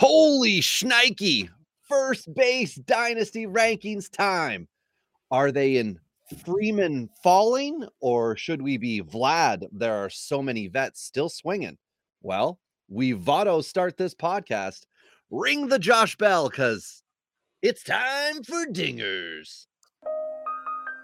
Holy shnikey! First base dynasty rankings time. Are they in Freeman falling, or should we be Vlad? There are so many vets still swinging. Well, we Votto start this podcast. Ring the Josh Bell because it's time for dingers.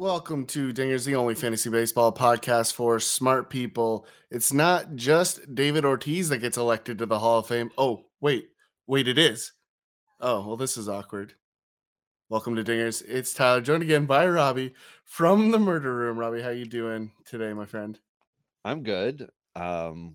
Welcome to Dingers, the only fantasy baseball podcast for smart people. It's not just David Ortiz that gets elected to the Hall of Fame. Oh, wait, wait, it is. Oh, well, this is awkward. Welcome to Dingers. It's Tyler, joined again by Robbie from the Murder Room. Robbie, how you doing today, my friend? I'm good. Um,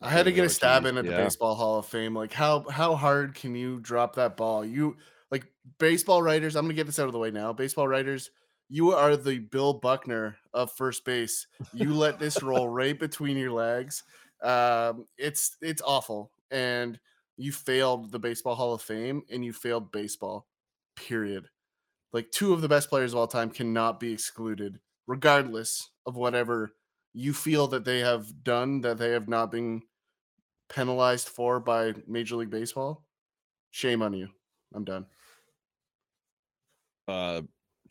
I had to get a stab in at the yeah. Baseball Hall of Fame. Like, how how hard can you drop that ball? You like baseball writers. I'm gonna get this out of the way now. Baseball writers, you are the Bill Buckner of first base. You let this roll right between your legs. Um, it's it's awful, and you failed the Baseball Hall of Fame, and you failed baseball. Period. Like two of the best players of all time cannot be excluded, regardless of whatever you feel that they have done that they have not been penalized for by Major League Baseball. Shame on you. I'm done. uh,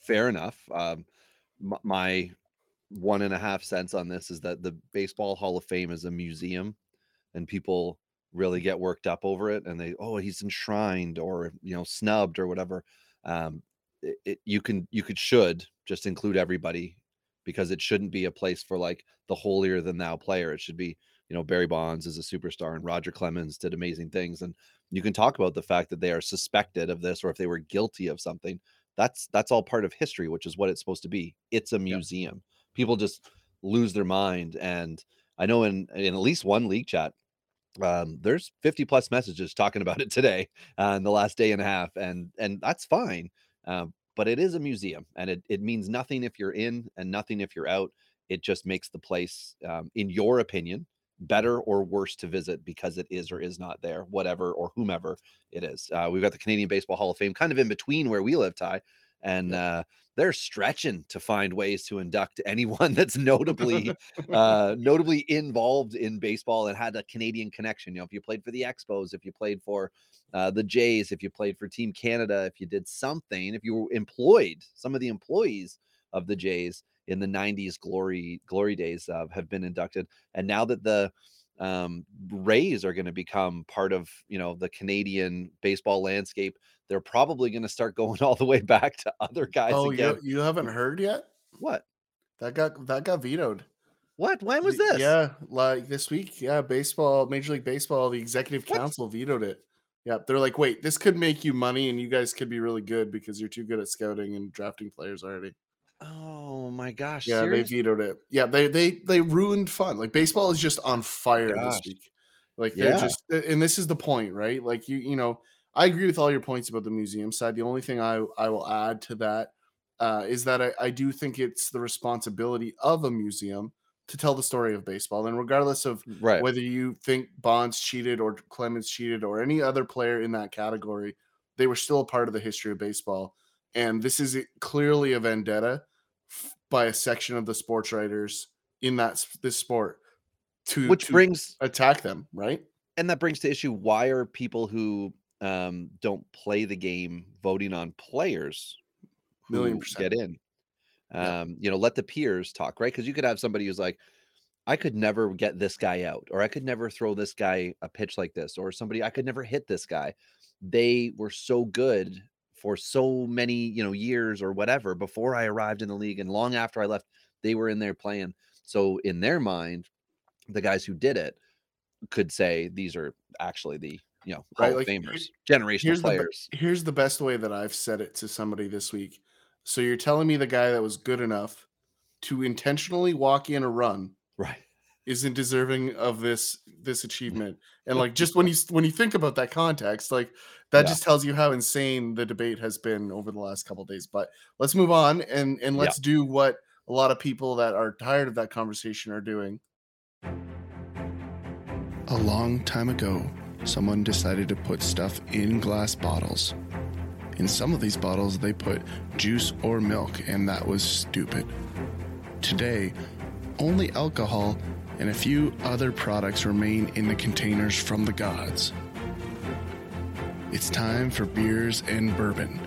fair enough. Um, my one and a half cents on this is that the Baseball Hall of Fame is a museum, and people really get worked up over it, and they oh he's enshrined or you know snubbed or whatever. Um, it, it, you can you could should just include everybody because it shouldn't be a place for like the holier than thou player. It should be you know Barry Bonds is a superstar and Roger Clemens did amazing things, and you can talk about the fact that they are suspected of this or if they were guilty of something that's that's all part of history which is what it's supposed to be. It's a museum. People just lose their mind and i know in in at least one league chat um, there's 50 plus messages talking about it today uh, in the last day and a half and and that's fine um, but it is a museum and it, it means nothing if you're in and nothing if you're out. It just makes the place um, in your opinion better or worse to visit because it is or is not there whatever or whomever it is uh, we've got the canadian baseball hall of fame kind of in between where we live ty and uh, they're stretching to find ways to induct anyone that's notably uh, notably involved in baseball and had a Canadian connection. You know, if you played for the Expos, if you played for uh, the Jays, if you played for Team Canada, if you did something, if you were employed, some of the employees of the Jays in the 90s glory glory days uh, have been inducted and now that the um, Rays are going to become part of you know the Canadian baseball landscape. They're probably going to start going all the way back to other guys oh, again. you, you haven't heard yet? What? That got that got vetoed. What? When was this? Yeah, like this week. Yeah, baseball, Major League Baseball, the executive What? council vetoed it. Yeah, they're like, wait, this could make you money, and you guys could be really good because you're too good at scouting and drafting players already. Oh my gosh! Yeah, serious? they vetoed it. Yeah, they they they ruined fun. Like baseball is just on fire this week. Like they're Yeah. just, and this is the point, right? Like you, you know, I agree with all your points about the museum side. The only thing I I will add to that uh, is that I, I do think it's the responsibility of a museum to tell the story of baseball, and regardless of right. whether you think Bonds cheated or Clemens cheated or any other player in that category, they were still a part of the history of baseball. And this is clearly a vendetta f- by a section of the sports writers in that this sport to Which to brings attack them, right? and that brings to issue why are people who um, don't play the game voting on players who Million percent. get in? Yeah. Um, you know, let the peers talk, right? Because you could have somebody who's like, I could never get this guy out, or I could never throw this guy a pitch like this, or somebody I could never hit this guy. They were so good for so many, you know, years or whatever before I arrived in the league, and long after I left, they were in there playing. So in their mind, the guys who did it could say these are actually the you know Hall Right, of Famers, generational here's the players. Here's the best way that I've said it to somebody this week. So you're telling me the guy that was good enough to intentionally walk in a run right. Isn't deserving of this this mm-hmm. achievement. And like just when you when you think about that context, like that Yeah. just tells you how insane the debate has been over the last couple days. But let's move on and and let's do what a lot of people that are tired of that conversation are doing. A long time ago, someone decided to put stuff in glass bottles. In some of these bottles, they put juice or milk, and that was stupid. Today, only alcohol and a few other products remain in the containers from the gods. It's time for beers and bourbon,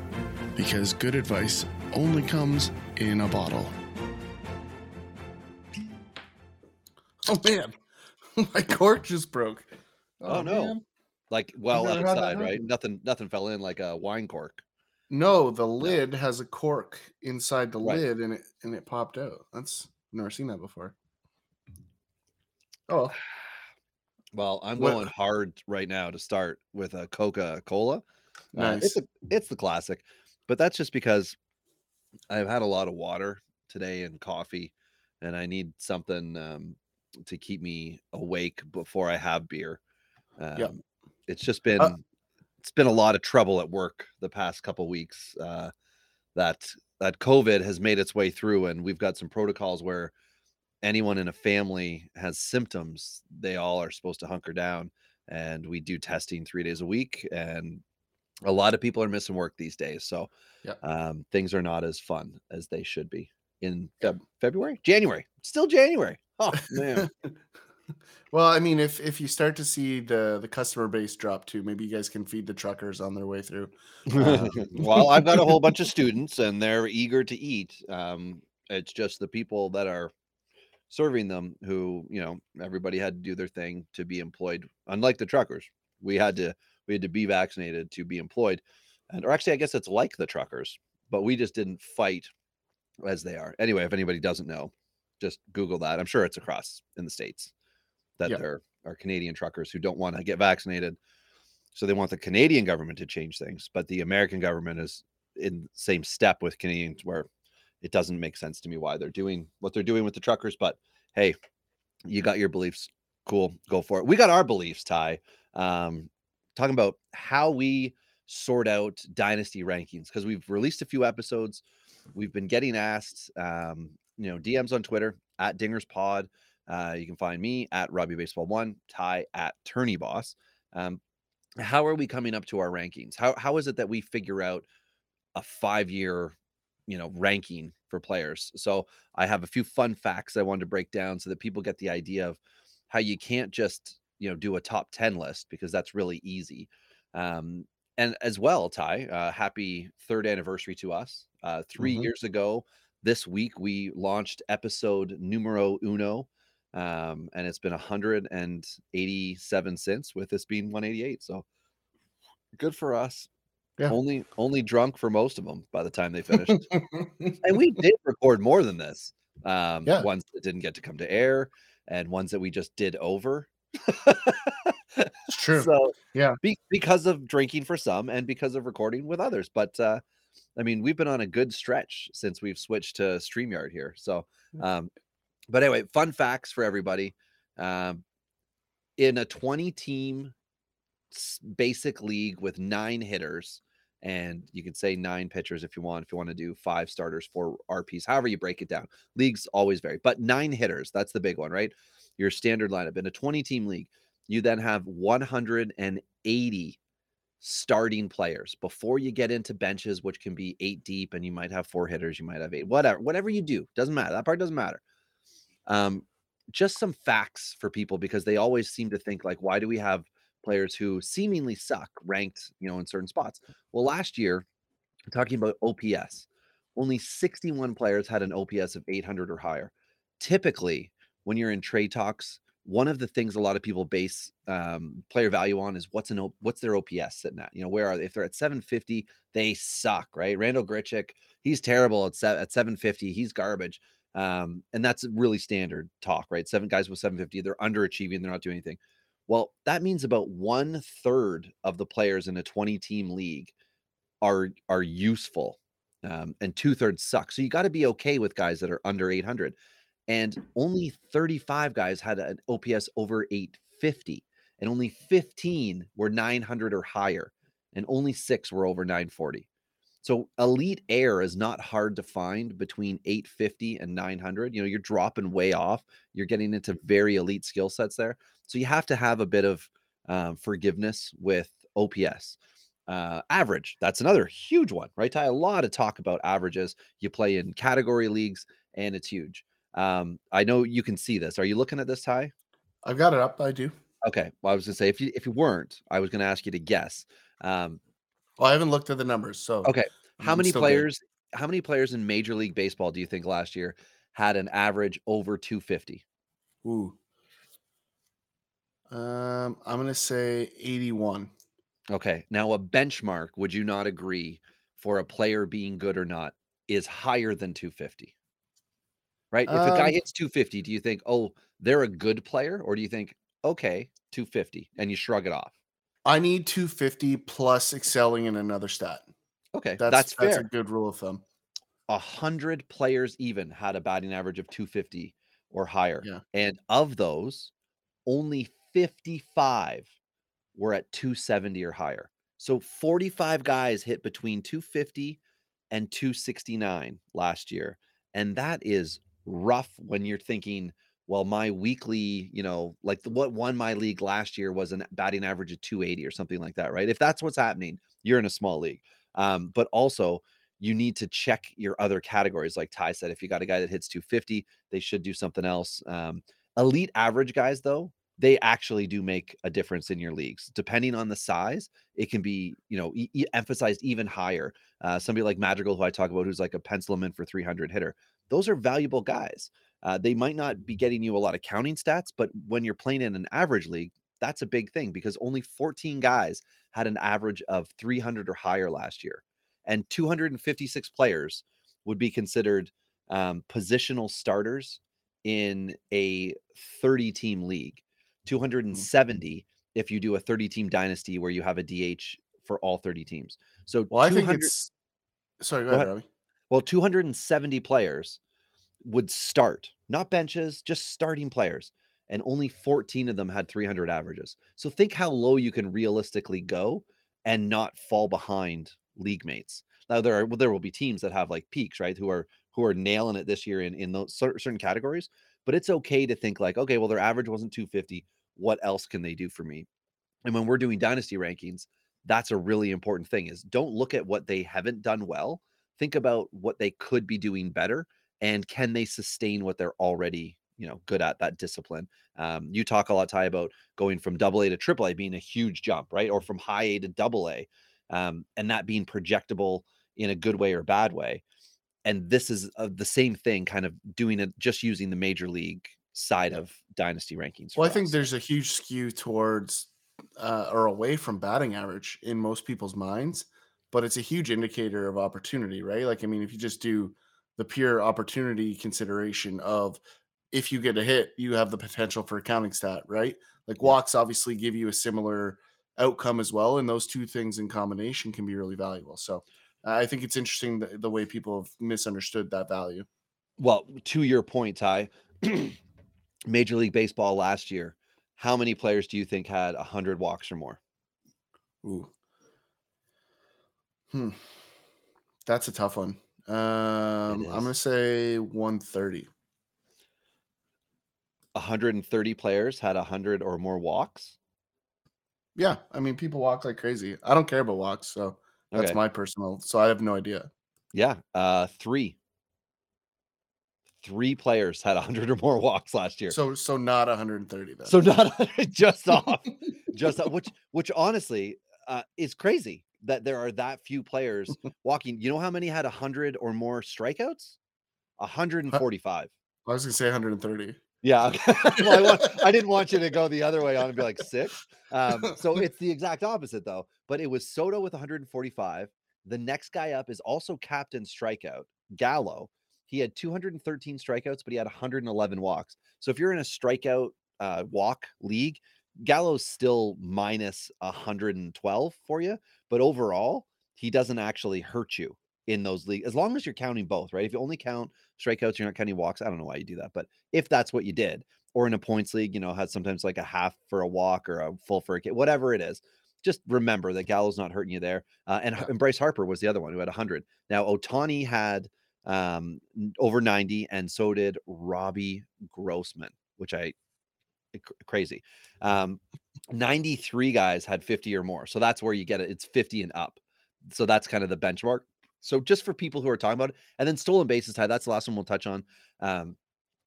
because good advice only comes in a bottle. Oh man, my cork just broke. Oh, oh no. man. Like well never had that outside, right? Nothing nothing fell in like a wine cork. No, the lid has a cork inside the Right. lid, and it and it popped out. That's never seen that before. Oh, Well, I'm What- going hard right now to start with a Coca-Cola. Uh, nice. it's a, it's the classic, but that's just because I've had a lot of water today and coffee, and I need something um, to keep me awake before I have beer. Um, Yep. It's just been Uh it's been a lot of trouble at work the past couple weeks. Uh, that that COVID has made its way through, and we've got some protocols where anyone in a family has symptoms, they all are supposed to hunker down, and we do testing three days a week, and a lot of people are missing work these days. So Yep. um, things are not as fun as they should be in Feb- February, January, still January. Oh man, well, I mean, if if you start to see the the customer base drop too, maybe you guys can feed the truckers on their way through. Um, well, I've got a whole bunch of students, and they're eager to eat. Um, it's just the people that are serving them who, you know, everybody had to do their thing to be employed. Unlike the truckers, we had to we had to be vaccinated to be employed, and or actually, I guess it's like the truckers, but we just didn't fight as they are. Anyway, if anybody doesn't know, just Google that. I'm sure it's across in the states that there are Canadian truckers who don't want to get vaccinated. So they want the Canadian government to change things, but the American government is in the same step with Canadians where it doesn't make sense to me why they're doing what they're doing with the truckers. But hey, you got your beliefs. Cool, go for it. We got our beliefs, Ty. Um, talking about how we sort out dynasty rankings because we've released a few episodes. We've been getting asked, um, you know, DMs on Twitter at Dingers Pod. Uh, you can find me at Robbie Baseball One, Ty at Tourney Boss. Um, how are we coming up to our rankings? How how is it that we figure out a five year, you know, ranking for players? So I have a few fun facts I wanted to break down so that people get the idea of how you can't just you know do a top 10 list because that's really easy um and as well ty uh happy third anniversary to us uh 3 Mhm. years ago this week we launched episode numero uno um and it's been 187 since with this being 188 so good for us Yeah. only only drunk for most of them by the time they finished and we did record more than this um Yeah. ones that didn't get to come to air and ones that we just did over it's true. so Yeah. be, because of drinking for some and because of recording with others but uh i mean we've been on a good stretch since we've switched to streamyard here so um but anyway fun facts for everybody um in a 20 team basic league with nine hitters and you can say nine pitchers if you want if you want to do five starters four rps however you break it down. Leagues always vary but nine hitters that's the big one right? Your standard lineup in a 20 team league you then have 180 starting players before you get into benches which can be eight deep and you might have four hitters you might have eight whatever whatever you do doesn't matter that part doesn't matter. Um just some facts for people because they always seem to think like why do we have players who seemingly suck ranked you know in certain spots well last year talking about ops only 61 players had an ops of 800 or higher typically when you're in trade talks one of the things a lot of people base um, player value on is what's an O- what's their OPS sitting at. You know, where are they? If they're at 750, they suck, right? Randal Grichuk, he's terrible at se- at 750. He's garbage, um, and that's really standard talk, right? Seven guys with 750, they're underachieving, they're not doing anything. Well, that means about one third of the players in a 20 team league are are useful, um, and two thirds suck. So you got to be okay with guys that are under 800 and only 35 guys had an OPS over 850, and only 15 were 900 or higher, and only six were over 940. So elite air is not hard to find between 850 and 900. You know, you're dropping way off. You're getting into very elite skill sets there. So you have to have a bit of um, forgiveness with OPS. Uh, average, that's another huge one, right? Ty, a lot of talk about averages. You play in category leagues, and it's huge. Um, I know you can see this. Are you looking at this, Ty? I've got it up. I do. Okay. Well, I was gonna say if you if you weren't, I was gonna ask you to guess. Um, Well, I haven't looked at the numbers, so okay. How I'm many still good. players? How many players in Major League Baseball do you think last year had an average over 250? Ooh. Um, I'm gonna say 81. Okay. Now, a benchmark, would you not agree, for a player being good or not, is higher than 250? Right? If a guy Um, hits 250, do you think, oh, they're a good player? Or do you think, okay, 250, and you shrug it off? I need 250 plus excelling in another stat. Okay. That's That's, that's, a good rule of thumb. A hundred players even had a batting average of 250 or higher. Yeah. And of those, only 55 were at 270 or higher. So 45 guys hit between 250 and 269 last year. And that is rough when you're thinking, well, my weekly, you know, like the, what won my league last year was a batting average of 280 or something like that, right? If that's what's happening, you're in a small league. Um, but also, you need to check your other categories. Like Ty said, if you got a guy that hits 250, they should do something else. Um, elite average guys, though, they actually do make a difference in your leagues. Depending on the size, it can be, you know, e- emphasized even higher. Uh, somebody like Madrigal, who I talk about, who's like a pencil in for 300 hitter, those are valuable guys. Uh, they might not be getting you a lot of counting stats, but when you're playing in an average league, that's a big thing because only 14 guys had an average of 300 or higher last year, and 256 players would be considered um, positional starters in a 30 team league. 270 if you do a 30 team dynasty where you have a DH for all 30 teams. So Well, I think it's sorry, go, Go ahead, ahead. Well, 270 players would start, not benches, just starting players. And only 14 of them had 300 averages. So think how low you can realistically go and not fall behind league mates. Now there are well, there will be teams that have like peaks, right? Who are who are nailing it this year in in those cer- certain categories. But it's okay to think like, okay, well, their average wasn't 250. What else can they do for me? And when we're doing dynasty rankings, that's a really important thing is don't look at what they haven't done well. Think about what they could be doing better and can they sustain what they're already, you know, good at that discipline. Um, you talk a lot, Ty, about going from double A to triple A being a huge jump, right? Or from high A to double A, um, and that being projectable in a good way or bad way. And this is uh, the same thing, kind of doing it just using the major league side Yeah. of dynasty rankings. Well, I think there's a huge skew towards uh, or away from batting average in most people's minds, but it's a huge indicator of opportunity, right? Like, I mean, if you just do the pure opportunity consideration of if you get a hit, you have the potential for a counting stat, right? Like walks obviously give you a similar outcome as well, and those two things in combination can be really valuable. So I think it's interesting the, the way people have misunderstood that value. Well, to your point, Ty, Major League Baseball last year, how many players do you think had 100 walks or more? Ooh. Hmm. That's a tough one. Um, I'm gonna say 130. 130 players had 100 or more walks. Yeah, I mean, people walk like crazy. I don't care about walks, so that's Okay. my personal. So I have no idea. Yeah. Uh, three. Three players had 100 or more walks last year. So so not 130 then. So not just off, just off, which which honestly uh, is crazy that there are that few players walking. You know how many had 100 or more strikeouts? 145. I was gonna say 130. Yeah. Well, I, want, I didn't want you to go the other way on and be like six. Um, so it's the exact opposite, though. But it was Soto with 145. The next guy up is also captain strikeout, Gallo. He had 213 strikeouts, but he had 111 walks. So if you're in a strikeout uh, walk league, Gallo's still minus 112 for you. But overall, he doesn't actually hurt you in those leagues, as long as you're counting both, right? If you only count strikeouts, you're not counting walks. I don't know why you do that, but if that's what you did, or in a points league, you know, had sometimes like a half for a walk or a full for a hit, whatever it is. Just remember that Gallo's not hurting you there. Uh, and, and Bryce Harper was the other one who had 100. Now, Ohtani had um, over 90, and so did Robbie Grossman, which I crazy. Um, 93 guys had 50 or more. So that's where you get it. It's 50 and up. So that's kind of the benchmark. So just for people who are talking about it, and then stolen bases, Ty, that's the last one we'll touch on. Um,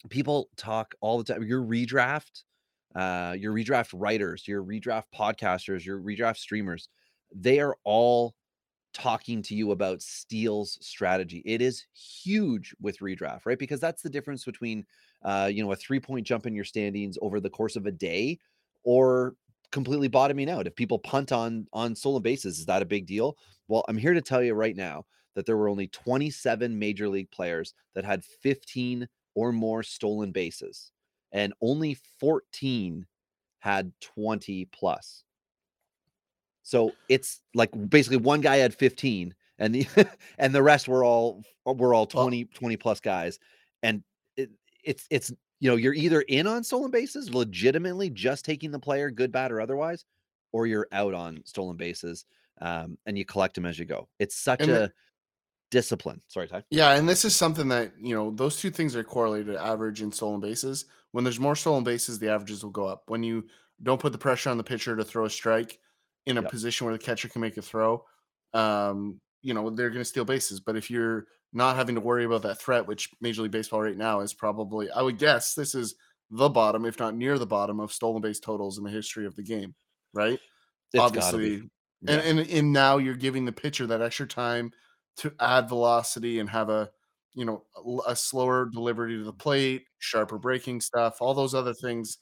people talk all the time. Your redraft, uh, your redraft writers, your redraft podcasters, your redraft streamers, they are all talking to you about steals strategy. It is huge with redraft, right? Because that's the difference between uh, you know, a three-point jump in your standings over the course of a day or completely bottoming out. If people punt on on stolen bases, is that a big deal? Well, I'm here to tell you right now that there were only 27 major league players that had 15 or more stolen bases, and only 14 had 20 plus. So it's like basically one guy had 15 and the and the rest were all were all Well- 20 20 plus guys. And it, it's it's you know, you're either in on stolen bases, legitimately just taking the player, good, bad, or otherwise, or you're out on stolen bases um, and you collect them as you go. It's such And a discipline. Sorry, Ty. Yeah, and this is something that you know those two things are correlated: average and stolen bases. When there's more stolen bases, the averages will go up. When you don't put the pressure on the pitcher to throw a strike in a Yep. position where the catcher can make a throw, um, you know they're going to steal bases. But if you're not having to worry about that threat, which Major League Baseball right now is probably, I would guess, this is the bottom, if not near the bottom, of stolen base totals in the history of the game. Right? It's Obviously, be. and, and and now you're giving the pitcher that extra time to add velocity and have a you know a slower delivery to the plate sharper breaking stuff all those other things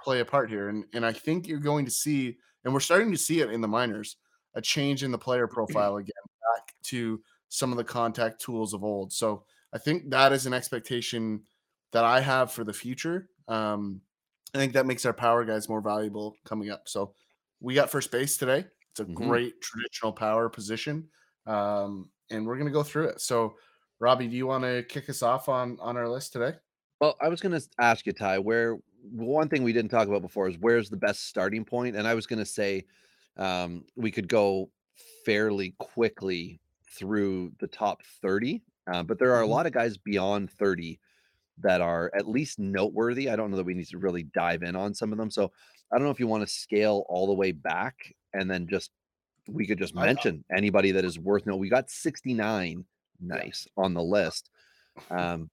play a part here and and i think you're going to see and we're starting to see it in the minors a change in the player profile again back to some of the contact tools of old so i think that is an expectation that i have for the future um i think that makes our power guys more valuable coming up so we got first base today it's a Mhm. great traditional power position um, and we're gonna go through it. So, Robbie, do you want to kick us off on on our list today? Well, I was going to ask you, Ty, where one thing we didn't talk about before is where's the best starting point? And I was going to say um, we could go fairly quickly through the top 30, uh, but there are a Mhm. lot of guys beyond 30 that are at least noteworthy. I don't know that we need to really dive in on some of them. So I don't know if you want to scale all the way back and then just we could just mention anybody that is worth no. We got 69 Yeah. nice on the list. Um,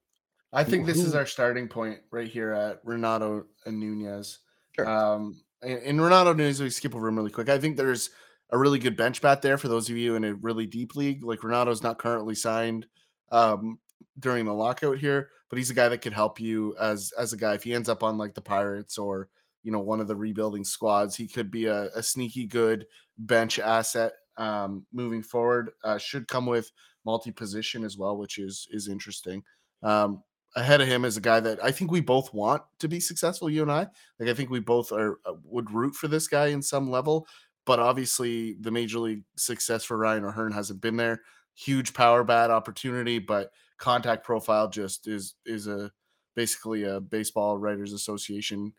I think this is our starting point right here at Renato and Nunez. Sure. Um, and, and Renato Nunez, we skip over him really quick. I think there's a really good bench bat there for those of you in a really deep league. Like Renato's not currently signed um, during the lockout here, but he's a guy that could help you as as a guy if he ends up on like the Pirates or you know one of the rebuilding squads. He could be a, a sneaky good bench asset um, moving forward. Uh, should come with multi position as well, which is is interesting. Um, ahead of him is a guy that I think we both want to be successful. You and I, like I think we both are uh, would root for this guy in some level. But obviously, the major league success for Ryan O'Hearn hasn't been there. Huge power bat opportunity, but contact profile just is is a basically a baseball writers association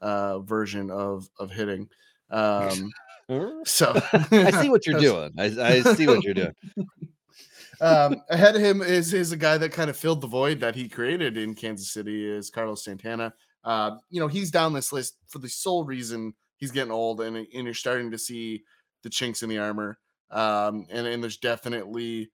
uh, version of of hitting. Um, so I see what you're doing. I, I see what you're doing. um, ahead of him is is a guy that kind of filled the void that he created in Kansas City is Carlos Santana. Uh, you know, he's down this list for the sole reason he's getting old, and and you're starting to see the chinks in the armor. Um, and and there's definitely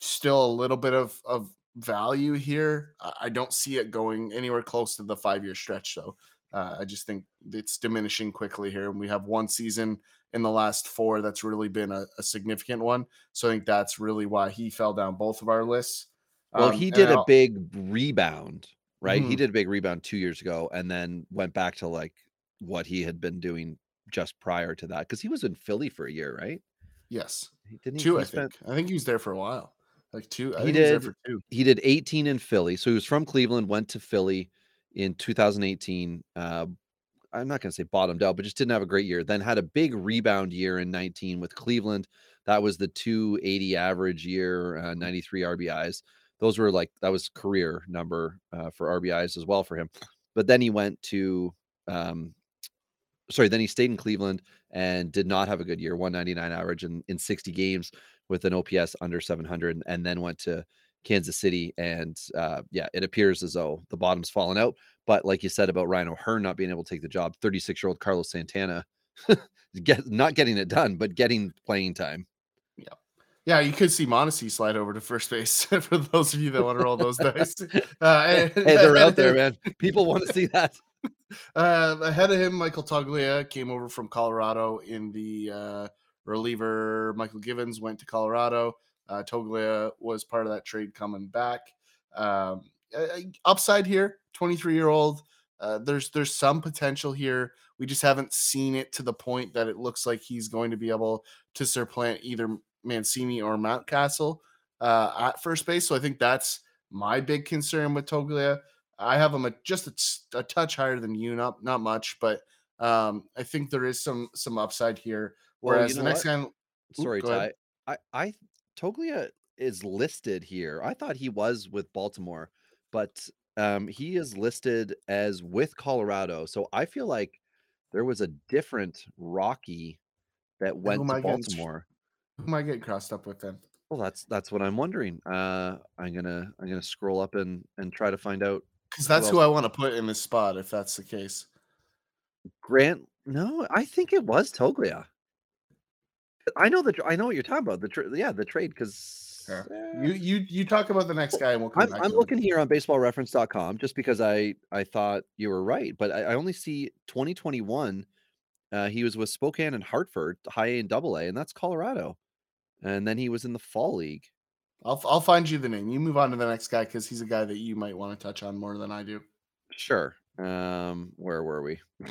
still a little bit of of value here. I, I don't see it going anywhere close to the five year stretch, though. Uh, I just think it's diminishing quickly here, and we have one season in the last four that's really been a, a significant one. So I think that's really why he fell down both of our lists. Well, Um, he did a big rebound, right? He Mhm. did a big rebound two years ago and then went back to like what he had been doing just prior to that because he was in Philly for a year, right? yes, He didn't two. he I spent- think. I think he was there for a while, like two. I He think he was there did. for two. he did 18 in Philly. So he was from Cleveland, went to Philly in 2018. Uh, I'm not going to say bottomed out, but just didn't have a great year. Then had a big rebound year in 19 with Cleveland. That was the 280 average year, uh, 93 RBIs. Those were like that was career number uh, for RBIs as well for him. But then he went to, um, sorry, then he stayed in Cleveland and did not have a good year, 199 average in, in 60 games with an OPS under 700, and then went to Kansas City. And uh, yeah, it appears as though the bottom's fallen out. But like you said about Ryan O'Hearn not being able to take the job, 36 year old Carlos Santana, get not getting it done, but getting playing time. Yeah. Yeah, you could see Mondesi slide over to first base for those of you that want to roll those dice. Uh, hey, they're out there, man. People want to see that. Uh, ahead of him, Michael Toglia came over from Colorado in the uh, reliever. Mychal Givens went to Colorado. Uh, Toglia was part of that trade coming back. Um, upside here, 23 year old. Uh, there's there's some potential here. We just haven't seen it to the point that it looks like he's going to be able to supplant either Mancini or Mountcastle uh, at first base. So I think that's my big concern with Toglia. I have him a, just a, a touch higher than you, not not much, but um, I think there is some some upside here. Whereas well, you know the next what? guy, sorry, Ty, I I Toglia is listed here. I thought he was with Baltimore, but um, he is listed as with Colorado. So I feel like there was a different Rocky that went to Baltimore. Who am I getting crossed up with then? Well, that's that's what I'm wondering. Uh, I'm gonna I'm gonna scroll up and and try to find out because that's who, who I want to put in this spot if that's the case. Grant, no, I think it was Toglia. I know the I know what you're talking about. The tra- yeah, the trade because yeah. You you you talk about the next guy and we'll come I'm, I'm looking here on baseballreference.com just because I I thought you were right, but I, I only see 2021. Uh, he was with Spokane and Hartford, high A and double A, and that's Colorado. And then he was in the fall league. I'll I'll find you the name. You move on to the next guy because he's a guy that you might want to touch on more than I do. Sure. Um, where were we?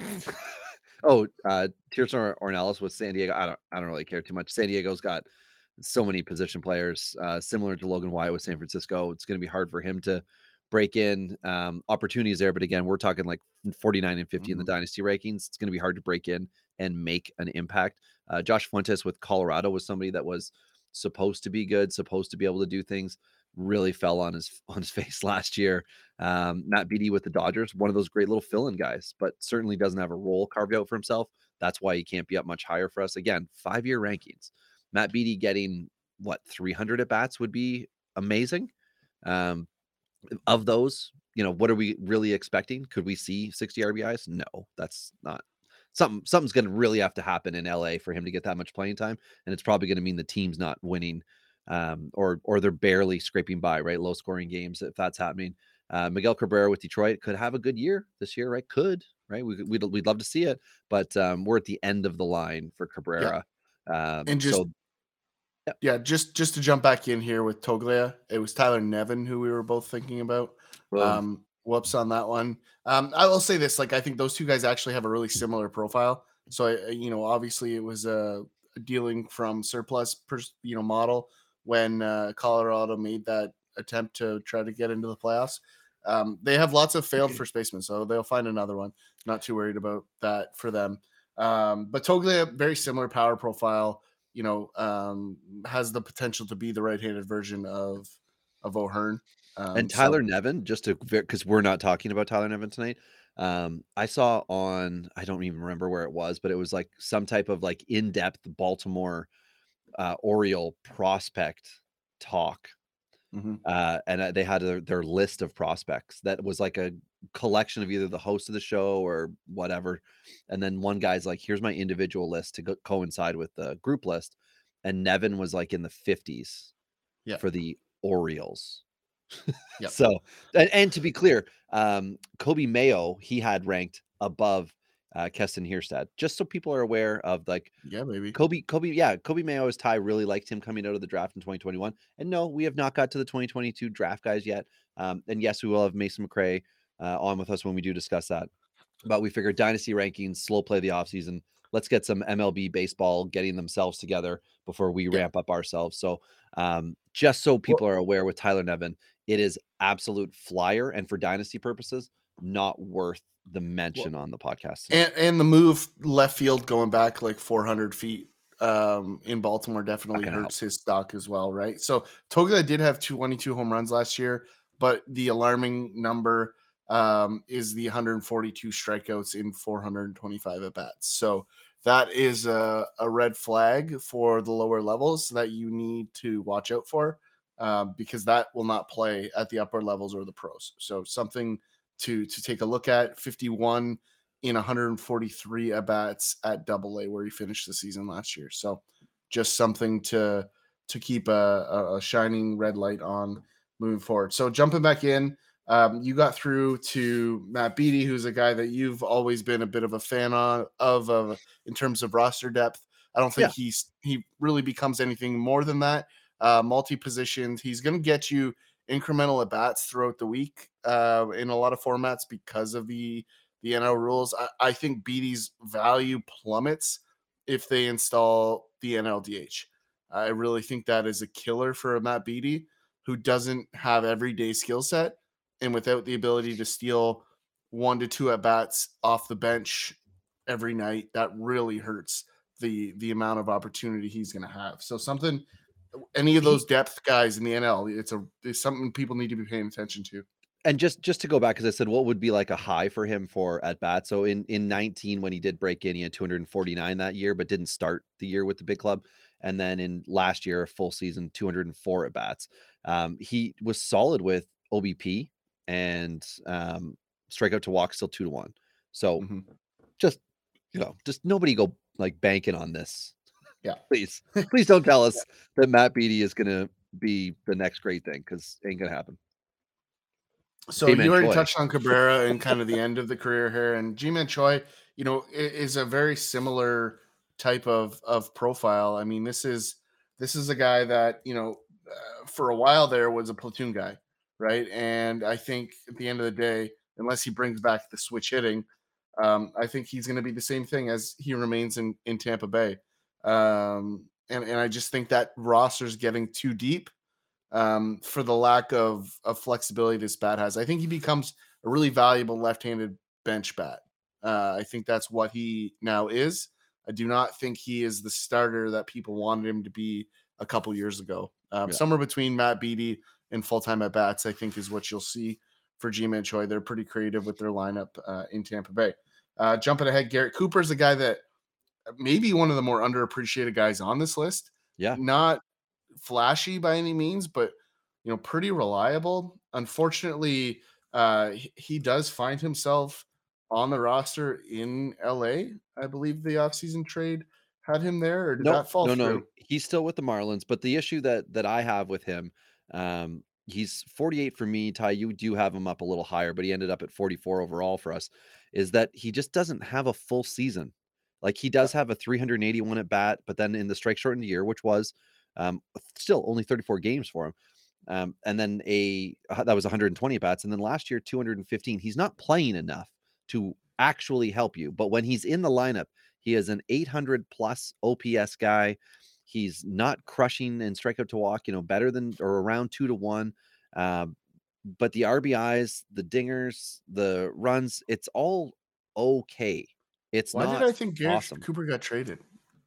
oh, uh Tirso Ornelas with San Diego. I don't I don't really care too much. San Diego's got so many position players, uh, similar to Logan Wyatt with San Francisco. It's going to be hard for him to break in um, opportunities there. But again, we're talking like 49 and 50 mm-hmm. in the mm-hmm. dynasty rankings. It's going to be hard to break in and make an impact. Uh, Josh Fuentes with Colorado was somebody that was supposed to be good, supposed to be able to do things. Really fell on his on his face last year. Um, Matt Beaty with the Dodgers, one of those great little fill-in guys, but certainly doesn't have a role carved out for himself. That's why he can't be up much higher for us. Again, five-year rankings. Matt Beaty getting what 300 at bats would be amazing. Um, of those, you know, what are we really expecting? Could we see 60 RBIs? No, that's not something. Something's going to really have to happen in LA for him to get that much playing time, and it's probably going to mean the team's not winning, um, or or they're barely scraping by, right? Low scoring games if that's happening. Uh, Miguel Cabrera with Detroit could have a good year this year, right? Could, right? We, we'd, we'd love to see it, but um, we're at the end of the line for Cabrera. Yeah. Um, and just so Yep. Yeah, just just to jump back in here with Toglia, it was Tyler Nevin who we were both thinking about. Um, whoops on that one. Um, I will say this: like, I think those two guys actually have a really similar profile. So, I, you know, obviously, it was a, dealing from surplus, per, you know, model when uh, Colorado made that attempt to try to get into the playoffs. Um, they have lots of failed first basemen, so they'll find another one. Not too worried about that for them. Um, but Toglia, a very similar power profile you know, um, has the potential to be the right-handed version of of O'Hearn. Um, and Tyler so- Nevin, just to because we're not talking about Tyler Nevin tonight. Um, I saw on I don't even remember where it was, but it was like some type of like in-depth Baltimore uh, Oriole prospect talk. Mm-hmm. Uh, and uh, they had a, their list of prospects that was like a collection of either the host of the show or whatever. And then one guy's like, here's my individual list to go- coincide with the group list. And Nevin was like in the 50s yeah. for the Orioles. yep. So, and, and to be clear, um, Coby Mayo, he had ranked above uh, Keston just so people are aware of like, yeah, maybe Coby Coby yeah, Coby Mayo's Ty really liked him coming out of the draft in 2021. And no, we have not got to the 2022 draft guys yet. Um, and yes, we will have Mason McRae uh, on with us when we do discuss that. But we figured dynasty rankings, slow play the offseason. Let's get some MLB baseball getting themselves together before we yeah. ramp up ourselves. So, um, just so people are aware with Tyler Nevin, it is absolute flyer. And for dynasty purposes, not worth the mention on the podcast. And and the move left field going back like 400 feet um, in Baltimore definitely hurts his stock as well, right? So Toga did have 22 home runs last year, but the alarming number um, is the 142 strikeouts in 425 at bats. So that is a, a red flag for the lower levels that you need to watch out for uh, because that will not play at the upper levels or the pros. So something to to take a look at. 51 in 143 at bats at Double A where he finished the season last year. So just something to to keep a, a shining red light on moving forward. So jumping back in, um, you got through to Matt Beaty, who's a guy that you've always been a bit of a fan on, of, of in terms of roster depth. I don't think yeah. he's he really becomes anything more than that. Uh, multi-positioned He's going to get you incremental at bats throughout the week uh, in a lot of formats because of the the NL rules. I, I think Beaty's value plummets if they install the NLDH. I really think that is a killer for a Matt Beaty who doesn't have everyday skill set and without the ability to steal one to two at bats off the bench every night, that really hurts the the amount of opportunity he's going to have. So something, any of those depth guys in the NL, it's a it's something people need to be paying attention to. And just just to go back, because I said what would be like a high for him for at bat. So in in 19, when he did break in, he had 249 that year, but didn't start the year with the big club. And then in last year, full season, 204 at bats. Um, he was solid with OBP and um, strikeout to walk still two to one. So mm-hmm. just you know, just nobody go like banking on this. Yeah, please, please don't tell us yeah. that Matt Beaty is going to be the next great thing because ain't gonna happen. So Ji-Man you already Choi. touched on Cabrera and kind of the end of the career here, and Ji-Man Choi, you know, is a very similar type of of profile. I mean, this is this is a guy that you know, uh, for a while there was a platoon guy right? And I think at the end of the day, unless he brings back the switch hitting, um, I think he's going to be the same thing as he remains in in Tampa Bay. Um, and and I just think that roster is getting too deep um, for the lack of of flexibility this bat has. I think he becomes a really valuable left-handed bench bat. Uh, I think that's what he now is. I do not think he is the starter that people wanted him to be a couple years ago. Um, yeah. Somewhere between Matt Beaty and full time at bats, I think is what you'll see for Ji-Man Choi. They're pretty creative with their lineup uh, in Tampa Bay. Uh, jumping ahead, Garrett Cooper is a guy that maybe one of the more underappreciated guys on this list. Yeah. Not flashy by any means, but you know, pretty reliable. Unfortunately, uh, he, does find himself on the roster in LA. I believe the offseason trade had him there, or did that fall no, through? No, he's still with the Marlins. But the issue that that I have with him um, he's 48 for me. Ty, you do have him up a little higher, but he ended up at 44 overall for us. Is that he just doesn't have a full season? Like he does have a 381 at bat, but then in the strike shortened year, which was um, still only 34 games for him. Um, and then a uh, that was 120 bats, and then last year 215. He's not playing enough to actually help you, but when he's in the lineup, he is an 800 plus OPS guy. He's not crushing and strikeout to walk, you know, better than or around two to one. Um, but the RBIs, the dingers, the runs, it's all okay. It's why did I think Garrett awesome. Cooper got traded?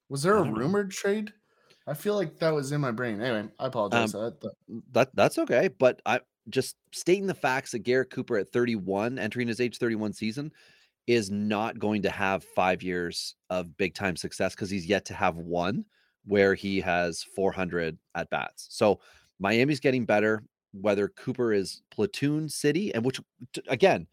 Was there a rumored know. trade? I feel like that was in my brain. Anyway, I apologize. Um, that, that that's okay. But I just stating the facts that Garrett Cooper at 31, entering his age 31 season, is not going to have five years of big time success because he's yet to have one where he has 400 at bats. So Miami's getting better. Whether Cooper is platoon city, and which again,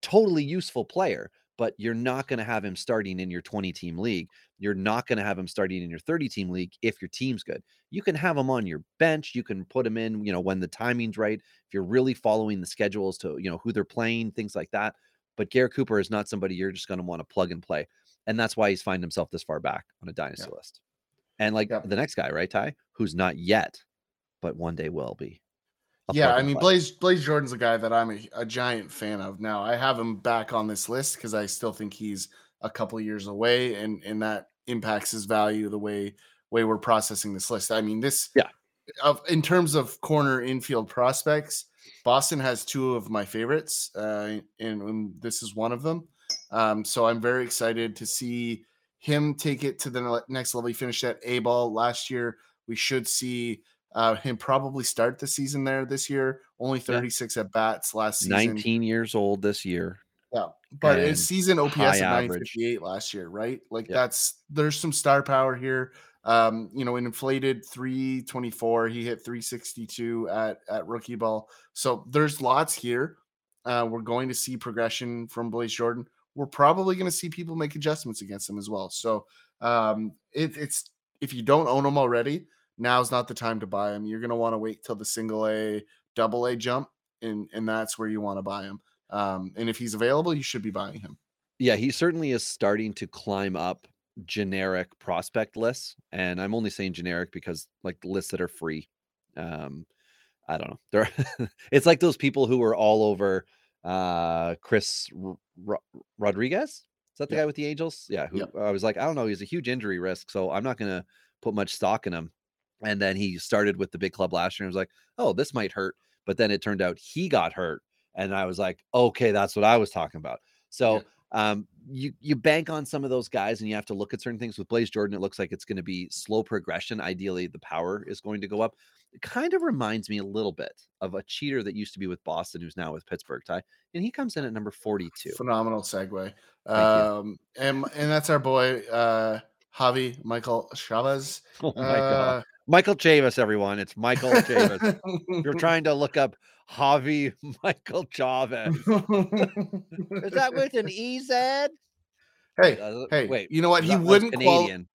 totally useful player, but you're not going to have him starting in your 20 team league. You're not going to have him starting in your 30 team league if your team's good. You can have him on your bench. You can put him in, you know, when the timing's right. If you're really following the schedules to, you know, who they're playing, things like that. But Garrett Cooper is not somebody you're just going to want to plug and play. And that's why he's finding himself this far back on a dynasty yeah. list. And like yep. the next guy, right, Ty, who's not yet, but one day will be. Yeah, I mean Blaze Blaze Jordan's a guy that I'm a, a, giant fan of. Now I have him back on this list because I still think he's a couple years away, and and that impacts his value the way way we're processing this list. I mean this, yeah, of in terms of corner infield prospects, Boston has two of my favorites, uh, and, and this is one of them. Um, so I'm very excited to see him take it to the next level. He finished at A ball last year. We should see uh, him probably start the season there this year. Only 36 at bats last season. 19 years old this year. Yeah, but and his season OPS at average. last year, right? Like Yeah. that's there's some star power here. Um, you know, an inflated 324, he hit 362 at at rookie ball. So there's lots here. Uh, we're going to see progression from Blaze Jordan. We're probably going to see people make adjustments against him as well. So um, it, it's if you don't own him already, now's not the time to buy him. You're going to want to wait till the single A, double A jump, and and that's where you want to buy him. Um, and if he's available, you should be buying him. Yeah, he certainly is starting to climb up generic prospect lists. And I'm only saying generic because like lists that are free. Um, I don't know. They're it's like those people who were all over uh Chris R- Ro- Rodriguez. Is that the Yeah. guy with the Angels? Yeah, who Yep. I was like, I don't know, he's a huge injury risk, so I'm not gonna put much stock in him. And then he started with the big club last year and was like, oh, this might hurt. But then it turned out he got hurt. And I was like, okay, that's what I was talking about. So um, you you bank on some of those guys and you have to look at certain things. With Blaze Jordan, it looks like it's going to be slow progression. Ideally, the power is going to go up. It kind of reminds me a little bit of a cheater that used to be with Boston, who's now with Pittsburgh, Ty. And he comes in at number 42. Phenomenal segue. Um, and and that's our boy uh, Javi Michael Chavez. Oh my. Uh, Michael Chavis, everyone. It's Michael Chavis. You're trying to look up Javi Michael Chavez. Is that with an EZ? hey, Uh, hey, wait, you know what? He wouldn't Canadian.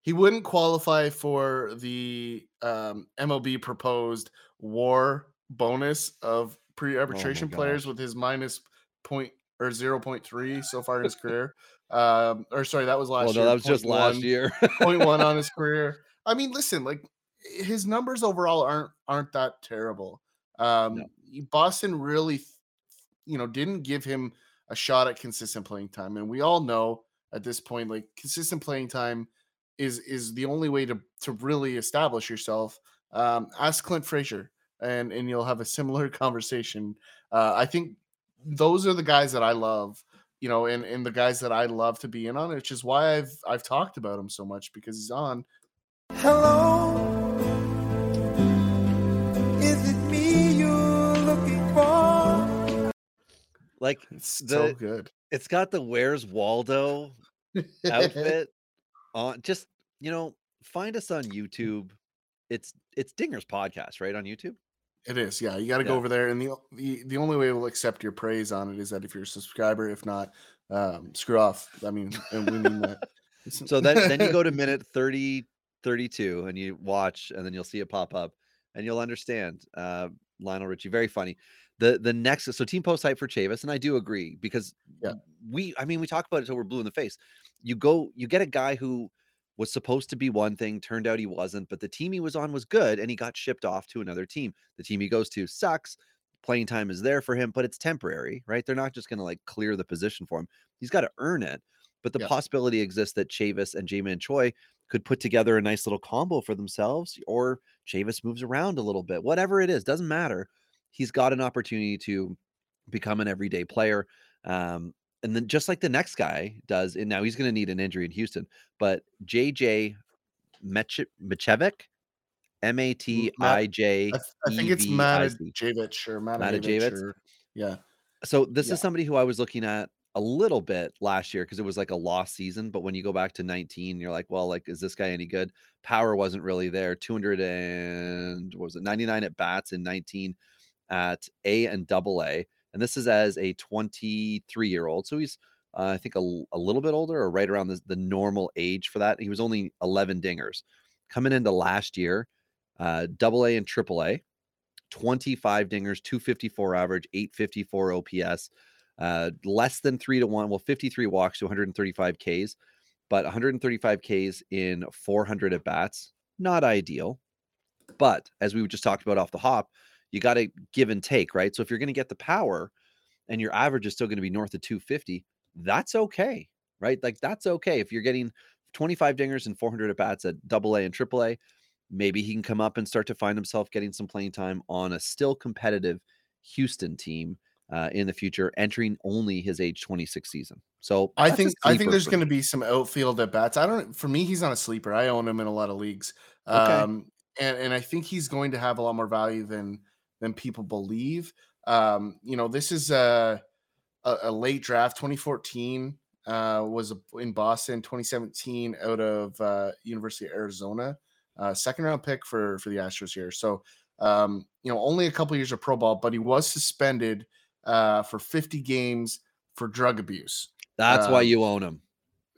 he wouldn't qualify for the um, MLB proposed WAR bonus of pre-arbitration players with his minus point or zero point three so far in his career. Um, or sorry, that was last Well, year. no, that was just last 0.1 year. one on his career. I mean, listen, like his numbers overall aren't aren't that terrible. Um, No. Boston really, you know, didn't give him a shot at consistent playing time, and we all know at this point, like consistent playing time is is the only way to to really establish yourself. Um, ask Clint Frazier, and and you'll have a similar conversation. Uh, I think those are the guys that I love you know, and and the guys that I love to be in on, which is why I've I've talked about him so much because he's on. Hello, is it me you're looking for? like It's so good. it's got the Where's Waldo outfit on. Just you know, find us on YouTube. It's it's Dinger's podcast, right on YouTube. It is, yeah. You got to go over there, and the, the the only way we'll accept your praise on it is that if you're a subscriber. If not, um, screw off. I mean, and we mean that. So then then you go to minute 30, 32 and you watch, and then you'll see it pop up, and you'll understand. Uh, Lionel Richie, very funny. The the next so team post hype for Chavis, and I do agree because Yeah. we I mean we talk about it until we're blue in the face. You go you get a guy who was supposed to be one thing, turned out he wasn't, but the team he was on was good, and he got shipped off to another team. The team he goes to sucks. Playing time is there for him, but it's temporary, right? They're not just going to like clear the position for him. He's got to earn it. But the possibility exists that Chavis and Ji-Man Choi could put together a nice little combo for themselves, or Chavis moves around a little bit. Whatever it is, doesn't matter. He's got an opportunity to become an everyday player. Um, and then just like the next guy does, and now he's going to need an injury in Houston, but JJ Mech- Mechevic, M A T I J. I, think it's E-V-I-C. Matajevich or? Matajevich. Yeah, So this Yeah. is somebody who I was looking at a little bit last year because it was like a lost season. But when you go back to 19, you're like, well, like, is this guy any good? Power wasn't really there. 200 and what was it? 99 at bats in 19 at A and double A. And this is as a 23 year old. So he's, uh, I think, a little bit older or right around the, the normal age for that. He was only 11 dingers coming into last year, uh, double A and triple A. 25 dingers, 254 average, 854 OPS, uh, less than three to one. Well, 53 walks to 135 Ks, but 135 Ks in 400 at bats, not ideal. But as we just talked about off the hop, you got to give and take, right? So if you're going to get the power and your average is still going to be north of 250, that's okay, right? Like that's okay. If you're getting 25 dingers and 400 at bats at double A and triple A, maybe he can come up and start to find himself getting some playing time on a still competitive Houston team uh, in the future, entering only his age 26 season. So I think I think there's going to be some outfield at bats. I don't. For me, he's not a sleeper. I own him in a lot of leagues, Okay. um, and and I think he's going to have a lot more value than than people believe. Um, you know, this is a a, a late draft. 2014 uh, was in Boston. 2017 out of uh, University of Arizona, uh, second round pick for for the Astros here. So um, you know, only a couple years of pro ball, but he was suspended uh, for 50 games for drug abuse. That's why um, you own him.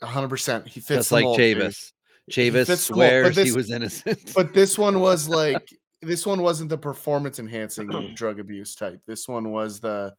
hundred percent. He fits Just like mold. Chavis. He Chavis mold, swears he was innocent. But this one was like this one wasn't the performance enhancing drug abuse type. This one was the,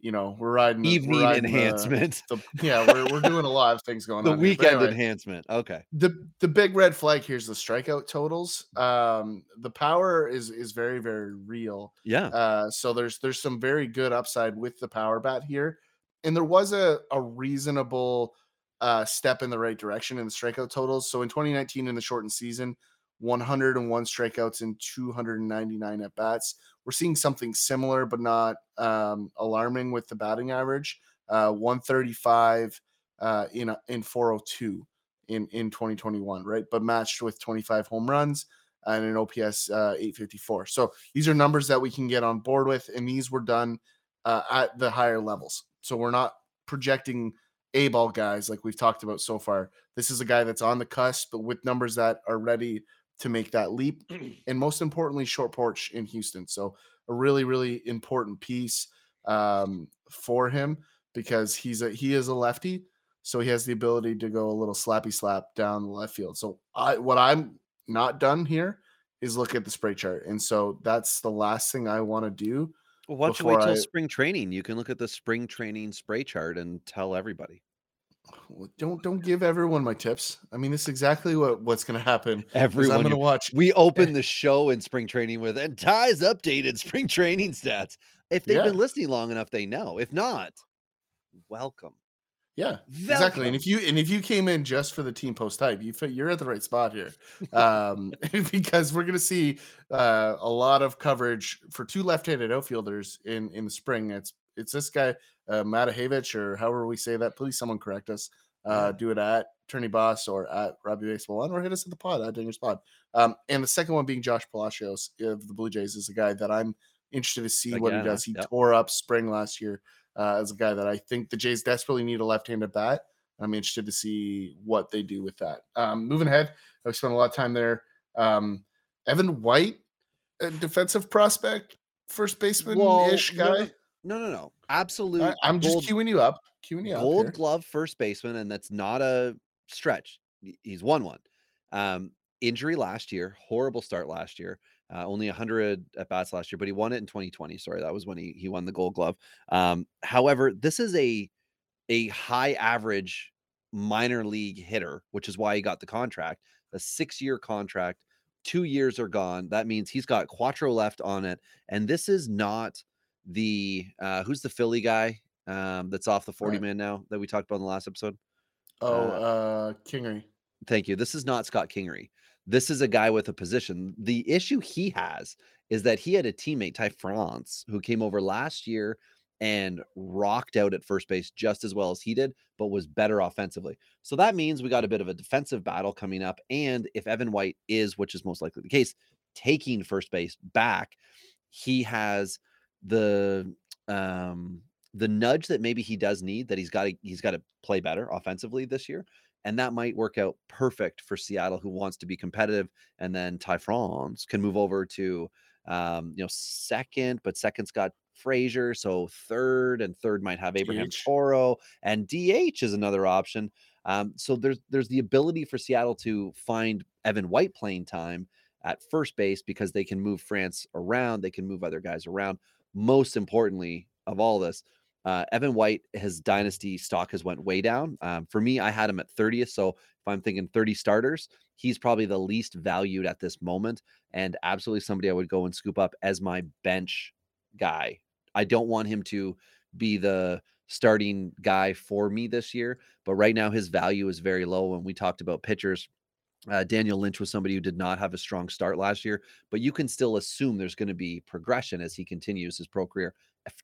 you know, we're riding the- we're Evening riding enhancement. The, yeah, we're we're doing a lot of things going the on. The weekend anyway, enhancement. Okay. the the big red flag here's the strikeout totals. Um, the power is is very very real. Yeah. Uh, so there's there's some very good upside with the power bat here, and there was a a reasonable uh, step in the right direction in the strikeout totals. So in 2019, in the shortened season, 101 strikeouts and 299 at bats. We're seeing something similar, but not um, alarming with the batting average. Uh, 135 uh, in in 402 in in 2021, right? But matched with 25 home runs and an OPS uh, 854. So these are numbers that we can get on board with, and these were done uh, at the higher levels. So we're not projecting A ball guys like we've talked about so far. This is a guy that's on the cusp, but with numbers that are ready to make that leap, and most importantly, short porch in Houston. So a really, really important piece um, for him because he's a he is a lefty, so he has the ability to go a little slappy slap down the left field. So I what I'm not done here is look at the spray chart, and so that's the last thing I want to do. Well, why don't you wait till I- spring training? You can look at the spring training spray chart and tell everybody. Well, Don't don't give everyone my tips. I mean, this is exactly what what's going to happen. Everyone. I'm going to watch. we open the show in spring training with and Ty's updated spring training stats. If they've been listening long enough, they know. If not, welcome. Yeah, exactly. And if you and if you came in just for the team post type, you you're at the right spot here, um, because we're going to see uh, a lot of coverage for two left-handed outfielders in in the spring. It's it's this guy uh, Matahavich or however we say that. Please, someone correct us. Uh, do it at Attorney Boss or at Robbie Baseball One, or hit us at the pod at Dinger's Pod. Um, and the second one being Josh Palacios of the Blue Jays is a guy that I'm interested to see what he does. He yep. tore up spring last year uh, as a guy that I think the Jays desperately need a left-handed bat. I'm interested to see what they do with that. Um, moving ahead, I've spent a lot of time there. Um, Evan White, a defensive prospect, first baseman ish no, guy. No, no, no. Absolute. I, am just queuing you up. Queuing you up. gold glove first baseman, and that's not a stretch. He's won one. Um, injury last year, horrible start last year. Uh, only 100 at bats last year, but he won it in 2020. Sorry, that was when he he won the Gold Glove. Um, however, this is a a high average minor league hitter, which is why he got the contract. A six year contract, two years are gone. That means he's got Quattro left on it, and this is not the uh, who's the Philly guy um, that's off the 40 Right. man now that we talked about in the last episode. Oh, uh, Kingery. Thank you. This is not Scott Kingery. This is a guy with a position. The issue he has is that he had a teammate, Ty France, who came over last year and rocked out at first base just as well as he did, but was better offensively. So that means we got a bit of a defensive battle coming up. And if Evan White is, which is most likely the case, taking first base back, he has the um the nudge that maybe he does need that he's got to he's got to play better offensively this year and that might work out perfect for Seattle, who wants to be competitive. And then Ty France can move over to, um, you know, second, but second's got Frazier, so third, and third might have Abraham DH. Toro, and DH is another option. Um, so there's there's the ability for Seattle to find Evan White playing time at first base because they can move France around, they can move other guys around. Most importantly of all this, uh, Evan White, his dynasty stock has went way down. Um, for me, I had him at 30th. So if I'm thinking 30 starters, he's probably the least valued at this moment, and absolutely somebody I would go and scoop up as my bench guy. I don't want him to be the starting guy for me this year, but right now his value is very low. When we talked about pitchers, Uh, Daniel Lynch was somebody who did not have a strong start last year, but you can still assume there's going to be progression as he continues his pro career.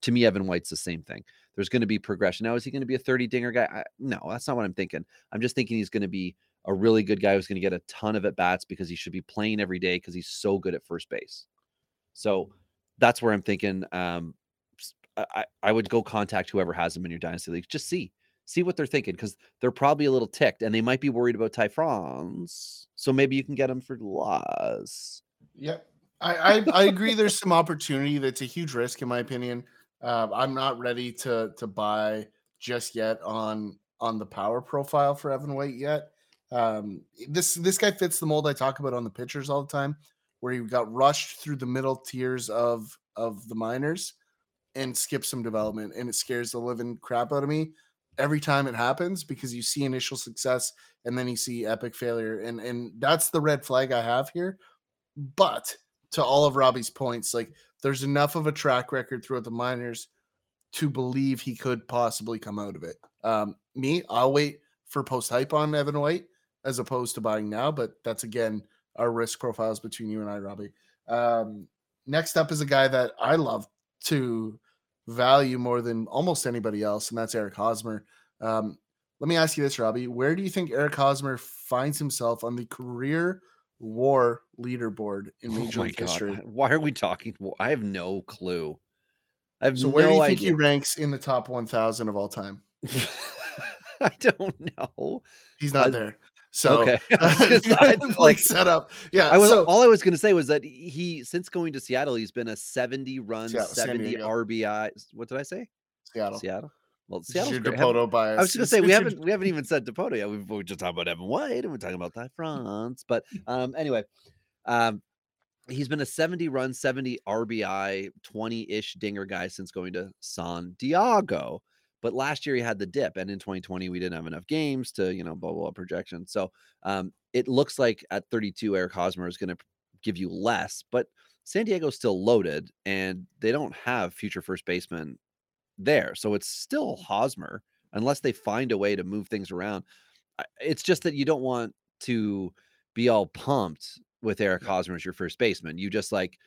To me, Evan White's the same thing. There's going to be progression. Now, is he going to be a 30 dinger guy? I, no, that's not what I'm thinking. I'm just thinking he's going to be a really good guy who's going to get a ton of at bats because he should be playing every day because he's so good at first base. So that's where I'm thinking. Um, I, I would go contact whoever has him in your dynasty league. Just see, see what they're thinking because they're probably a little ticked and they might be worried about Ty France. So maybe you can get him for less. Yep. I, I, I agree. There's some opportunity. That's a huge risk, in my opinion. Uh, I'm not ready to to buy just yet on on the power profile for Evan White yet. Um, this this guy fits the mold I talk about on the pitchers all the time, where he got rushed through the middle tiers of of the minors and skipped some development, and it scares the living crap out of me every time it happens because you see initial success and then you see epic failure, and and that's the red flag I have here. But to all of Robbie's points, like there's enough of a track record throughout the minors to believe he could possibly come out of it. Um, me, I'll wait for post hype on Evan White as opposed to buying now, but that's again our risk profiles between you and I, Robbie. Um, next up is a guy that I love to value more than almost anybody else, and that's Eric Hosmer. Um, let me ask you this, Robbie. Where do you think Eric Hosmer finds himself on the career war leaderboard in Oh Major my League God. history? Why are we talking? I have no clue. I have So no where do you think idea. he ranks in the top 1,000 of all time? I don't know. He's not Uh, there. So okay. I was I- like set up. Yeah. I was so, all I was going to say was that he since going to Seattle, he's been a 70 run, Seattle- 70 RBI. What did I say? Seattle. Seattle. Well, Seattle's great. Bias. I was going to say we haven't we haven't even said Dipoto yet. We've we just talked about Evan White and we're talking about Ty France. But um, anyway, um, he's been a 70 run, 70 RBI, 20 ish dinger guy since going to San Diego. But last year he had the dip, and in 2020 we didn't have enough games to you know blah blah, blah projection. So um, it looks like at 32 Eric Hosmer is going to give you less, but San Diego's still loaded, and they don't have future first baseman there, so it's still Hosmer unless they find a way to move things around. It's just that you don't want to be all pumped with Eric Hosmer as your first baseman. You just like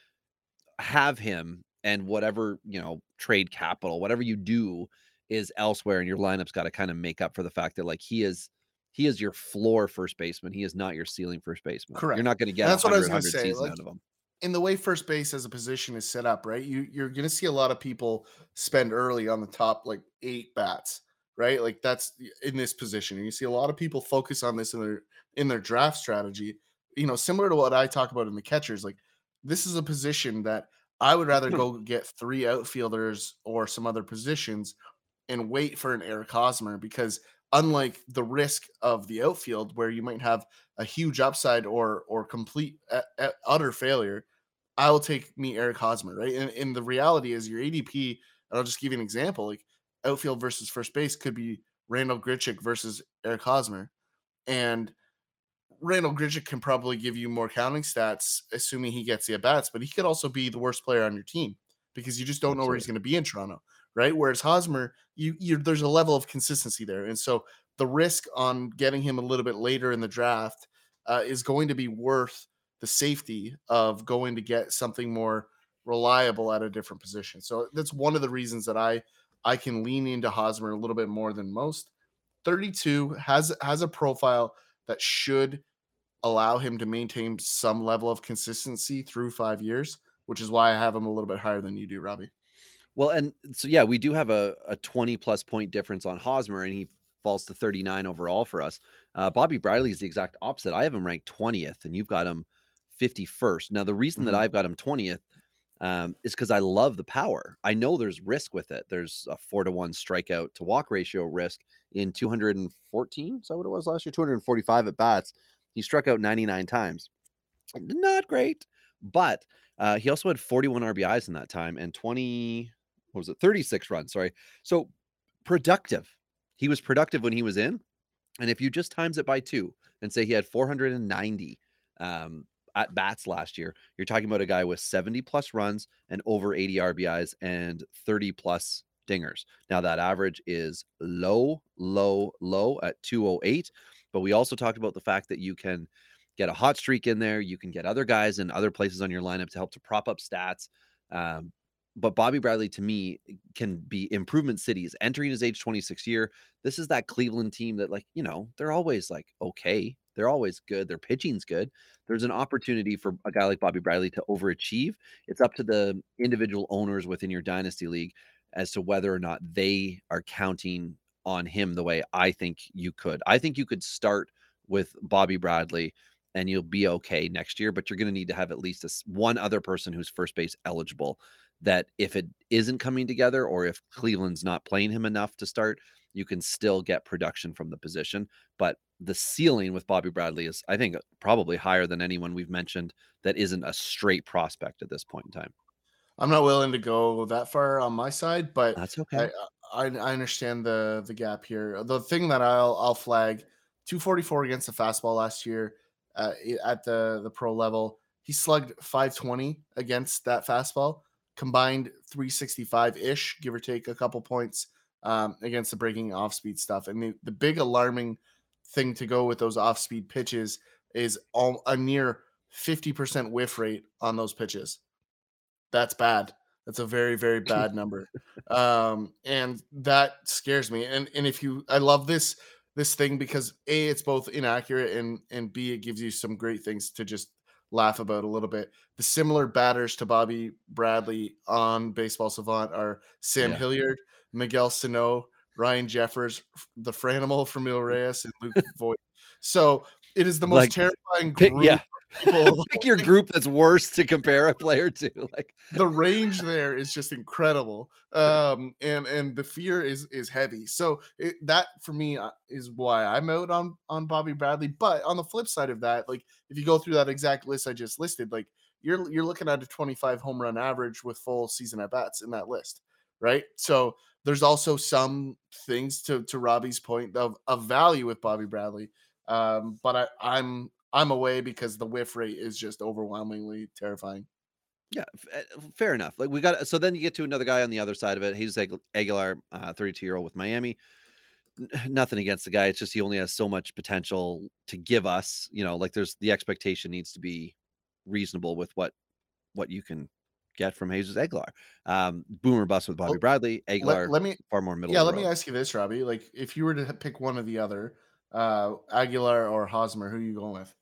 have him and whatever, you know, trade capital, whatever you do is elsewhere and your lineup's got to kind of make up for the fact that like he is he is your floor first baseman. He is not your ceiling first baseman. Correct. You're not going to get That's what I was 100, gonna say, like, out of him. in the way first base as a position is set up, right? You you're gonna see a lot of people spend early on the top like eight bats, right? Like that's in this position. And you see a lot of people focus on this in their in their draft strategy. You know, similar to what I talk about in the catchers. Like this is a position that I would rather hmm. go get three outfielders or some other positions and wait for an Eric Hosmer because unlike the risk of the outfield where you might have a huge upside or or complete uh, uh, utter failure, I will take me Eric Hosmer, right? And, and the reality is your ADP, and I'll just give you an example, like outfield versus first base could be Randal Grichuk versus Eric Hosmer. And Randal Grichuk can probably give you more counting stats, assuming he gets the at bats, but he could also be the worst player on your team because you just don't know where he's going to be in Toronto, right? Whereas Hosmer, you, you there's a level of consistency there, and so the risk on getting him a little bit later in the draft uh, is going to be worth the safety of going to get something more reliable at a different position. So that's one of the reasons that I I can lean into Hosmer a little bit more than most. 32 has has a profile that should allow him to maintain some level of consistency through 5 years, which is why I have him a little bit higher than you do, Robbie. Well, and so yeah, we do have a, a 20 plus point difference on Hosmer, and he falls to 39 overall for us. Uh, Bobby Bradley is the exact opposite. I have him ranked 20th, and you've got him 51st. Now, the reason that Mhm. I've got him 20th um, is because I love the power. I know there's risk with it. There's a four to one strikeout to walk ratio risk in 214. Is that what it was last year? 245 at bats. He struck out 99 times. Not great, but uh, he also had 41 RBIs in that time and 20, what was it, 36 runs. Sorry. So productive. He was productive when he was in. And if you just times it by two and say he had 490 um, at bats last year, you're talking about a guy with 70 plus runs and over 80 RBIs and 30 plus dingers. Now, that average is low, low, low at 208. But we also talked about the fact that you can get a hot streak in there. You can get other guys in other places on your lineup to help to prop up stats. Um, but Bobby Bradley to me can be improvement cities entering his age 26 year. This is that Cleveland team that, like, you know, they're always like okay, they're always good. Their pitching's good. There's an opportunity for a guy like Bobby Bradley to overachieve. It's up to the individual owners within your dynasty league as to whether or not they are counting on him the way I think you could. I think you could start with Bobby Bradley and you'll be okay next year, but you're going to need to have at least a, one other person who's first base eligible that if it isn't coming together or if Cleveland's not playing him enough to start, you can still get production from the position. But the ceiling with Bobby Bradley is, I think, probably higher than anyone we've mentioned that isn't a straight prospect at this point in time. I'm not willing to go that far on my side, but That's okay. I, I, I understand the the gap here. The thing that I'll I'll flag 244 against the fastball last year uh, at the the pro level. He slugged 520 against that fastball, combined 365 ish, give or take a couple points um, against the breaking off speed stuff. And the, the big alarming thing to go with those off speed pitches is all, a near 50% whiff rate on those pitches. That's bad. That's a very, very bad number. Um, and that scares me. And and if you I love this this thing because A, it's both inaccurate and and B, it gives you some great things to just laugh about a little bit. The similar batters to Bobby Bradley on Baseball Savant are Sam Yeah. Hilliard, Miguel Sano, Ryan Jeffers, the Franimal from Mil Reyes, and Luke Voit. So it is the most Like, terrifying Pick, group yeah, of people. pick your group that's worse to compare a player to. Like, the range there is just incredible um and and the fear is is heavy so it, that for me uh, is why i'm out on on bobby bradley but on the flip side of that like if you go through that exact list i just listed like you're you're looking at a 25 home run average with full season at bats in that list right so there's also some things to to robbie's point of of value with bobby bradley um but i i'm i'm away because the whiff rate is just overwhelmingly terrifying yeah, f- uh, fair enough. Like, we got so then you get to another guy on the other side of it. He's Agu- Aguilar, uh, 32 year old with Miami. N- Nothing against the guy. It's just he only has so much potential to give us. You know, like there's the expectation needs to be reasonable with what what you can get from Jesus Aguilar. Um, boomer bust with Bobby Bradley. Aguilar, let, let me far more middle. Yeah, let me ask you this, Robbie. Like, if you were to pick one or the other, uh, Aguilar or Hosmer, who are you going with?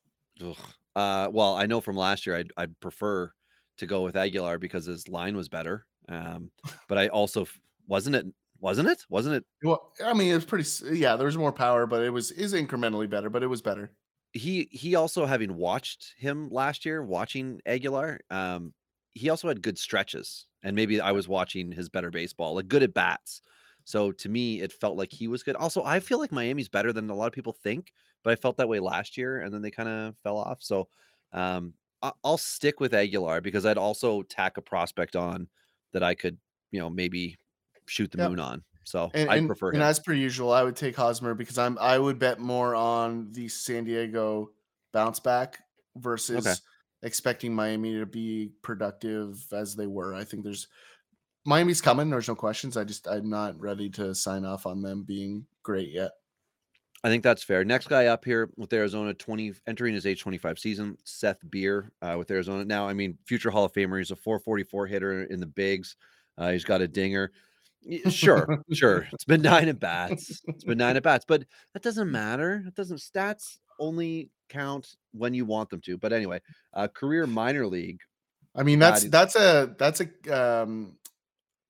Ugh. Uh, well, I know from last year, I'd, I'd prefer to go with Aguilar because his line was better. Um, but I also wasn't it, wasn't it, wasn't it? Well, I mean, it was pretty. Yeah, there was more power, but it was is incrementally better, but it was better. He he also having watched him last year, watching Aguilar, um, he also had good stretches, and maybe I was watching his better baseball, like good at bats. So to me, it felt like he was good. Also, I feel like Miami's better than a lot of people think, but I felt that way last year, and then they kind of fell off. So um, I- I'll stick with Aguilar because I'd also tack a prospect on that I could, you know, maybe shoot the Yep. moon on. So And, and, prefer and him. as per usual, I would take Hosmer because I'm I would bet more on the San Diego bounce back versus expecting Miami to be productive as they were. I think there's Miami's coming. There's no questions. I just I'm not ready to sign off on them being great yet. I think that's fair. Next guy up here with Arizona, 20 entering his age 25 season, Seth Beer uh, with Arizona. Now, I mean, future Hall of Famer. He's a 444 hitter in the bigs. Uh, he's got a dinger. Sure, sure. It's been nine at bats. It's been nine at bats, but that doesn't matter. It doesn't. Stats only count when you want them to. But anyway, uh, career minor league. I mean, that's that's a that's a um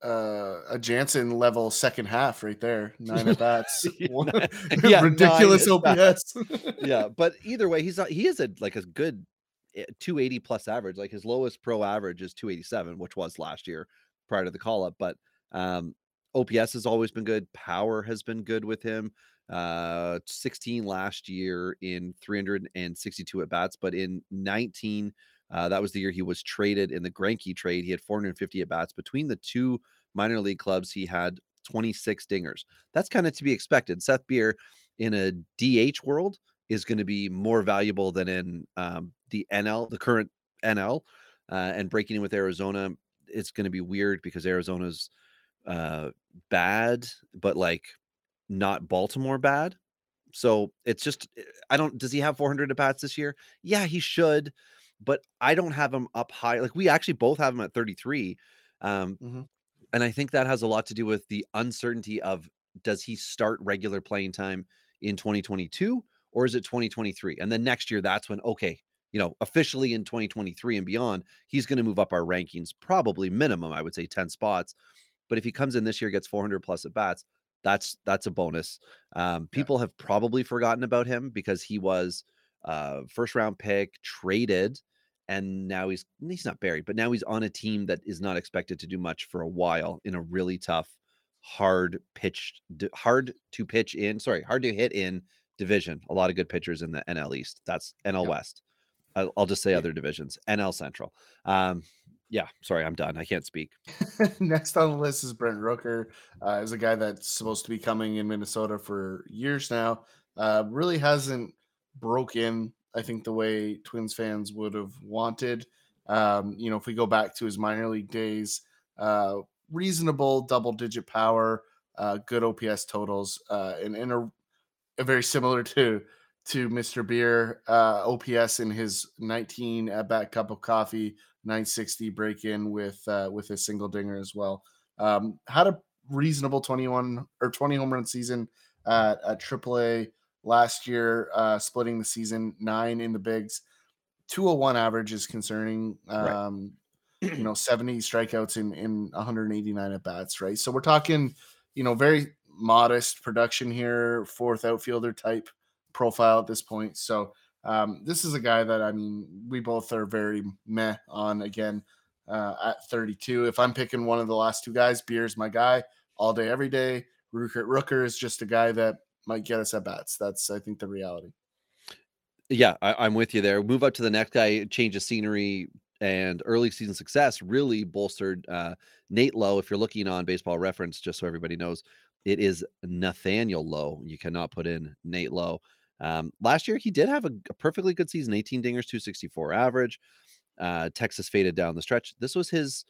uh a Jansen level second half right there. Nine at bats. Yeah, One- nine- yeah, ridiculous OPS. yeah, but either way, he's not, he is a like a good eh, 280 plus average. Like his lowest pro average is 287, which was last year prior to the call up. But um, OPS has always been good. Power has been good with him. Uh, 16 last year in 362 at bats, but in 19, uh, that was the year he was traded in the Greinke trade. He had 450 at bats between the two minor league clubs. He had 26 dingers. That's kind of to be expected. Seth Beer in a DH world is going to be more valuable than in um, the NL, the current NL, uh, and breaking in with Arizona. It's going to be weird because Arizona's uh, bad, but like not Baltimore bad. So it's just eh, I don't does he have 400 at bats this year? Yeah, he should, but I don't have him up high. Like we actually both have him at 33. Um Mhm. and I think that has a lot to do with the uncertainty of does he start regular playing time in 2022 or is it 2023? And then next year that's when okay, you know, officially in 2023 and beyond, he's going to move up our rankings probably minimum I would say 10 spots. But if he comes in this year gets 400 plus at bats, that's that's a bonus. Um, people have probably forgotten about him because he was uh, first round pick, traded, and now he's he's not buried, but now he's on a team that is not expected to do much for a while in a really tough, hard pitched, hard to pitch in. Sorry, hard to hit in division. A lot of good pitchers in the NL East. That's NL Yep. West. I'll, I'll just say other divisions. NL Central. Um, yeah, sorry, I'm done. I can't speak. Next on the list is Brent Rooker. Uh, is a guy that's supposed to be coming in Minnesota for years now. Uh, really hasn't broke in, I think, the way Twins fans would have wanted. Um, you know, if we go back to his minor league days, uh, reasonable double digit power, uh, good OPS totals, uh, and, and a, a very similar to to Mr. Beer uh, OPS in his 19 at bat cup of coffee 960 break in with uh, with a single dinger as well. Um, had a reasonable 21 or 20 home run season at, at AAA last year, uh, splitting the season nine in the bigs. 201 average is concerning. Right. Um, you know, 70 strikeouts in in 189 at bats, right? So we're talking, you know, very modest production here, fourth outfielder type profile at this point. So um, this is a guy that I mean, we both are very meh on again uh, at 32. If I'm picking one of the last two guys, Beer's my guy all day, every day. Rooker, Rooker is just a guy that might get us at bats. That's I think the reality. Yeah, I, I'm with you there. Move up to the next guy, change of scenery and early season success really bolstered uh, Nate Lowe. If you're looking on baseball reference, just so everybody knows, it is Nathaniel Lowe. You cannot put in Nate Lowe. Um, last year, he did have a, a perfectly good season 18 dingers, 264 average. Uh, Texas faded down the stretch. This was his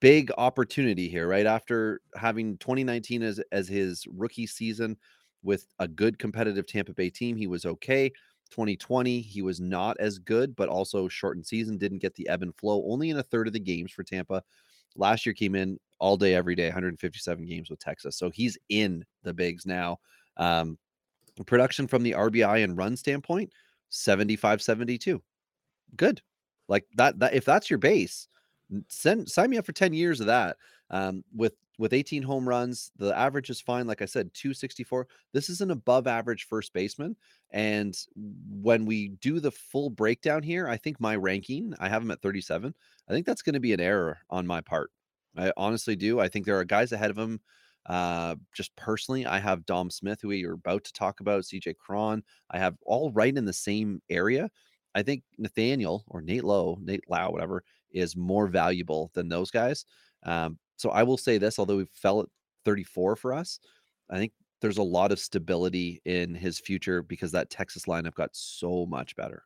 big opportunity here, right? After having 2019 as, as his rookie season with a good competitive Tampa Bay team, he was okay. 2020, he was not as good, but also shortened season, didn't get the ebb and flow, only in a third of the games for Tampa. Last year came in all day, every day, 157 games with Texas. So he's in the bigs now. Um, production from the RBI and run standpoint, 75 72. Good. Like that, that if that's your base, send sign me up for 10 years of that. Um, with with 18 home runs, the average is fine. Like I said, 264. This is an above average first baseman. And when we do the full breakdown here, I think my ranking, I have him at 37. I think that's going to be an error on my part. I honestly do. I think there are guys ahead of him. Uh, just personally, I have Dom Smith, who we are about to talk about, CJ Cron. I have all right in the same area. I think Nathaniel or Nate Lowe, Nate Lau, whatever, is more valuable than those guys. Um, so I will say this, although we fell at 34 for us, I think there's a lot of stability in his future because that Texas lineup got so much better.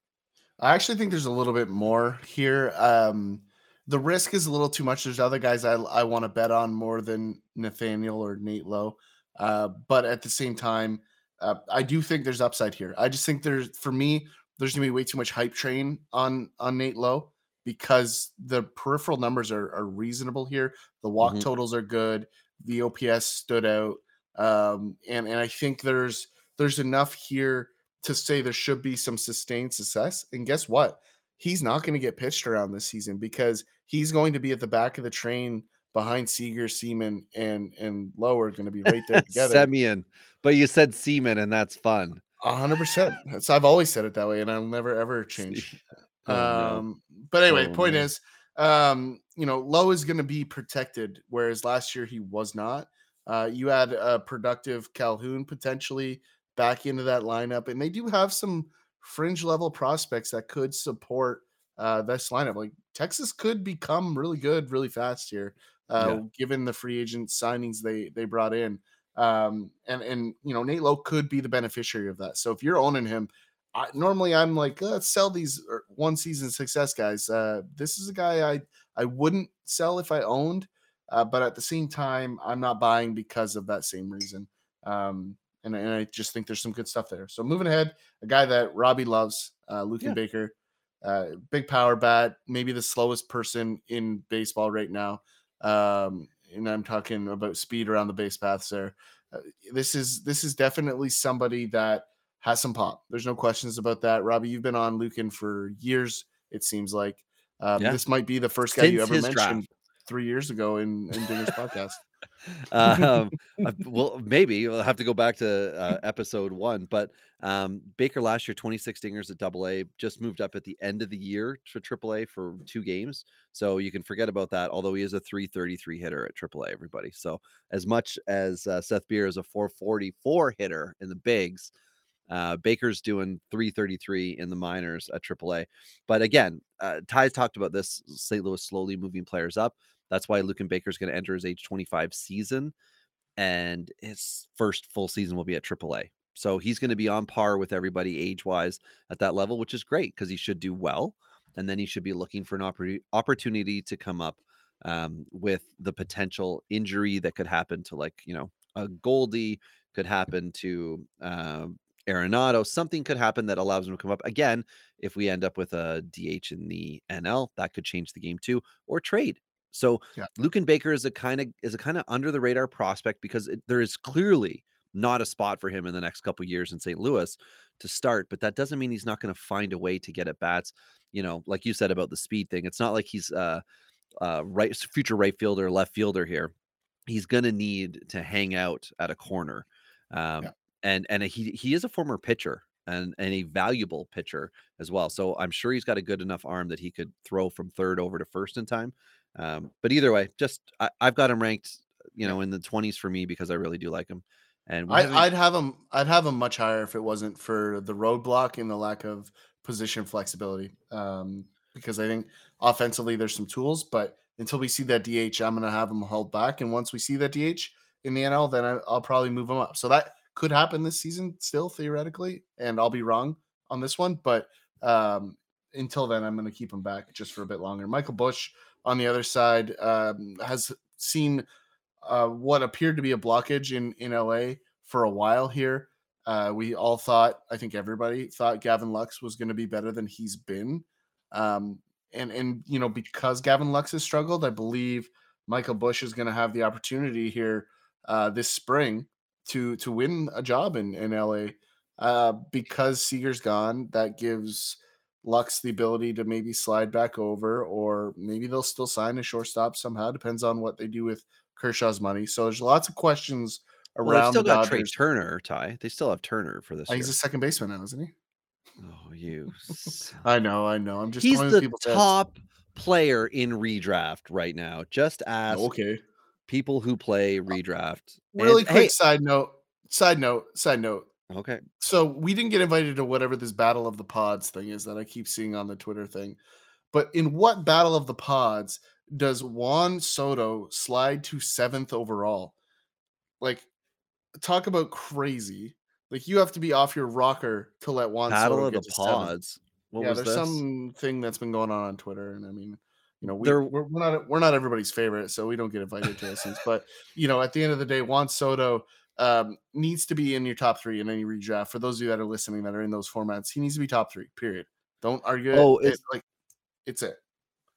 I actually think there's a little bit more here. Um, the risk is a little too much. There's other guys I, I want to bet on more than Nathaniel or Nate Lowe. Uh, but at the same time, uh, I do think there's upside here. I just think there's, for me, there's to be way too much hype train on on Nate Lowe because the peripheral numbers are, are reasonable here. The walk Mhm. totals are good. The OPS stood out, um, and and I think there's there's enough here to say there should be some sustained success. And guess what? He's not going to get pitched around this season because he's going to be at the back of the train behind Seager, Seaman, and and Lower going to be right there together. Semien, but you said Seaman, and that's fun. A hundred percent. So I've always said it that way, and I'll never ever change. Oh, um, but anyway, Oh, point no. is, um, you know, Lowe is going to be protected, whereas last year he was not. Uh, you had a productive Calhoun potentially back into that lineup, and they do have some fringe level prospects that could support uh, this lineup. Like Texas could become really good really fast here, uh, Yeah. given the free agent signings they they brought in. Um, and and you know Nate Lowe could be the beneficiary of that. So if you're owning him, I, normally I'm like, let's sell these er, one season success guys. Uh, this is a guy I I wouldn't sell if I owned, uh, but at the same time, I'm not buying because of that same reason. Um, and, and I just think there's some good stuff there. So moving ahead, a guy that Robbie loves, uh, Luken Yeah. Baker, uh, big power bat, maybe the slowest person in baseball right now. Um, and I'm talking about speed around the base paths there. Uh, this is this is definitely somebody that has some pop. There's no questions about that. Robbie, you've been on Luken for years. It seems like um, Yeah. this might be the first guy you ever mentioned draft. three years ago in in Dinger's podcast. um, well, maybe we'll have to go back to uh, episode one. But um, Baker last year, 26 dingers at Double A, just moved up at the end of the year to Triple A for two games. So you can forget about that. Although he is a 333 hitter at Triple A, everybody. So as much as uh, Seth Beer is a 444 hitter in the bigs, uh, Baker's doing 333 in the minors at AAA. But again, uh, Ty's talked about this St. Louis slowly moving players up. That's why Luken Baker's going to enter his age 25 season, and his first full season will be at AAA. So he's going to be on par with everybody age wise at that level, which is great because he should do well. And then he should be looking for an oppor- opportunity to come up um, with the potential injury that could happen to, like, you know, a Goldie, could happen to um, Arenado. Something could happen that allows him to come up again. If we end up with a DH in the NL, that could change the game too, or trade. So Yeah. Luken Baker is a kind of is a kind of under the radar prospect because it, there is clearly not a spot for him in the next couple years in St. Louis to start. But that doesn't mean he's not going to find a way to get at bats. You know, like you said about the speed thing, it's not like he's uh, uh, right future right fielder, left fielder here. He's going to need to hang out at a corner. Um, Yeah. And and he he is a former pitcher and and a valuable pitcher as well. So I'm sure he's got a good enough arm that he could throw from third over to first in time. Um, but either way, just I, I've got him ranked, you know, in the 20s for me because I really do like him. And I, I'd have him. I'd have him much higher if it wasn't for the roadblock and the lack of position flexibility. Um, because I think offensively there's some tools, but until we see that DH, I'm going to have him held back. And once we see that DH in the NL, then I, I'll probably move him up. So that could happen this season, still theoretically, and I'll be wrong on this one. But um, until then, I'm going to keep him back just for a bit longer. Michael Busch on the other side um, has seen uh, what appeared to be a blockage in in LA for a while here. Uh, we all thought, I think everybody thought Gavin Lux was going to be better than he's been. Um, and and you know because Gavin Lux has struggled, I believe Michael Busch is going to have the opportunity here uh, this spring to to win a job in in LA. Uh, because Seager's gone, that gives Lux the ability to maybe slide back over, or maybe they'll still sign a shortstop somehow. Depends on what they do with Kershaw's money. So there's lots of questions well, they've around still the got Trea Turner, Ty. They still have Turner for this Uh, year. he's a second baseman now, isn't he? oh, you. I know, I know. I'm just he's the with people's heads. top player in redraft right now. Just ask Okay. People who play oh, redraft. And, Really quick hey, side note. Side note. Side note. okay. So we didn't get invited to whatever this battle of the pods thing is that I keep seeing on the Twitter thing. But in what battle of the pods does Juan Soto slide to seventh overall? Like, talk about crazy. Like you have to be off your rocker to let Juan Battle Soto of the to seventh. Pods. What yeah, there's this? something that's been going on on Twitter, and I mean, you know, we, There- we're, we're not we're not everybody's favorite, so we don't get invited to things. But you know, at the end of the day, Juan Soto um, needs to be in your top three in any redraft. For those of you that are listening that are in those formats, he needs to be top three. Period. Don't argue. Oh, It- it's- like it's it.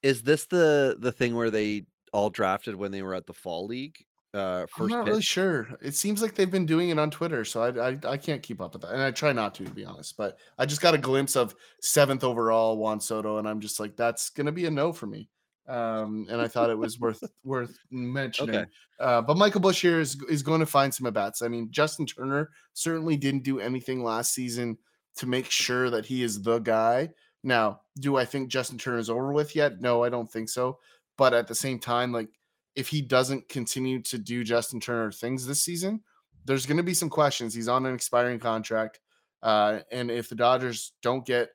Is this the the thing where they all drafted when they were at the fall league? Uh, I'm not pitch? really sure. It seems like they've been doing it on Twitter, so I, I I can't keep up with that, and I try not to, to be honest. But I just got a glimpse of seventh overall Juan Soto, and I'm just like, that's gonna be a no for me. Um, and I thought it was worth worth mentioning. Okay. Uh, but Michael Busch here is is going to find some at bats. I mean, Justin Turner certainly didn't do anything last season to make sure that he is the guy. Now, do I think Justin Turner is over with yet? No, I don't think so. But at the same time, like if he doesn't continue to do Justin Turner things this season, there's going to be some questions. He's on an expiring contract. Uh, and if the Dodgers don't get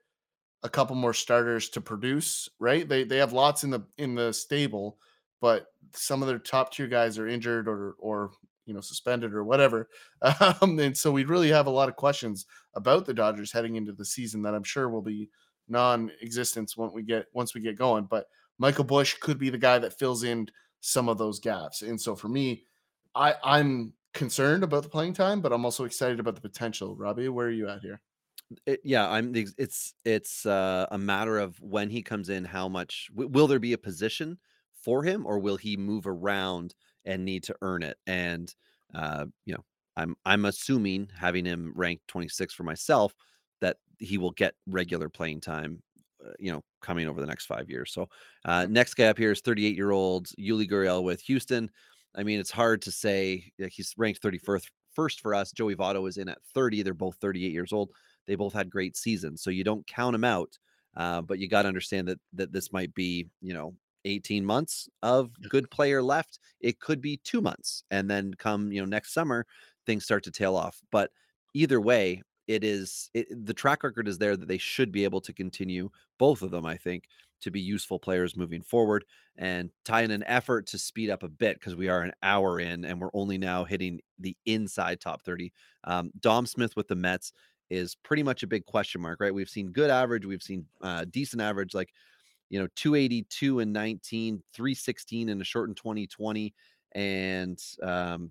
a couple more starters to produce, right? They they have lots in the in the stable, but some of their top tier guys are injured or or you know suspended or whatever. Um, and so we really have a lot of questions about the Dodgers heading into the season that I'm sure will be non-existence when we get once we get going. But Michael Busch could be the guy that fills in some of those gaps. And so for me, I I'm concerned about the playing time, but I'm also excited about the potential. Robbie, where are you at here? It, yeah, I'm. It's it's uh, a matter of when he comes in, how much w- will there be a position for him, or will he move around and need to earn it? And uh, you know, I'm I'm assuming having him ranked 26 for myself that he will get regular playing time. Uh, you know, coming over the next five years. So, uh, next guy up here is 38 year old Yuli Gurriel with Houston. I mean, it's hard to say. like, He's ranked 31st first for us. Joey Votto is in at 30. They're both 38 years old. They both had great seasons, so you don't count them out. Uh, but you got to understand that that this might be, you know, 18 months of good player left. It could be two months, and then come, you know, next summer, things start to tail off. But either way, it is it, the track record is there that they should be able to continue both of them. I think to be useful players moving forward and tie in an effort to speed up a bit because we are an hour in and we're only now hitting the inside top 30. Um, Dom Smith with the Mets is pretty much a big question mark, right? We've seen good average, we've seen uh, decent average, like you know 282 and 19, 316 in a shortened 2020, and um,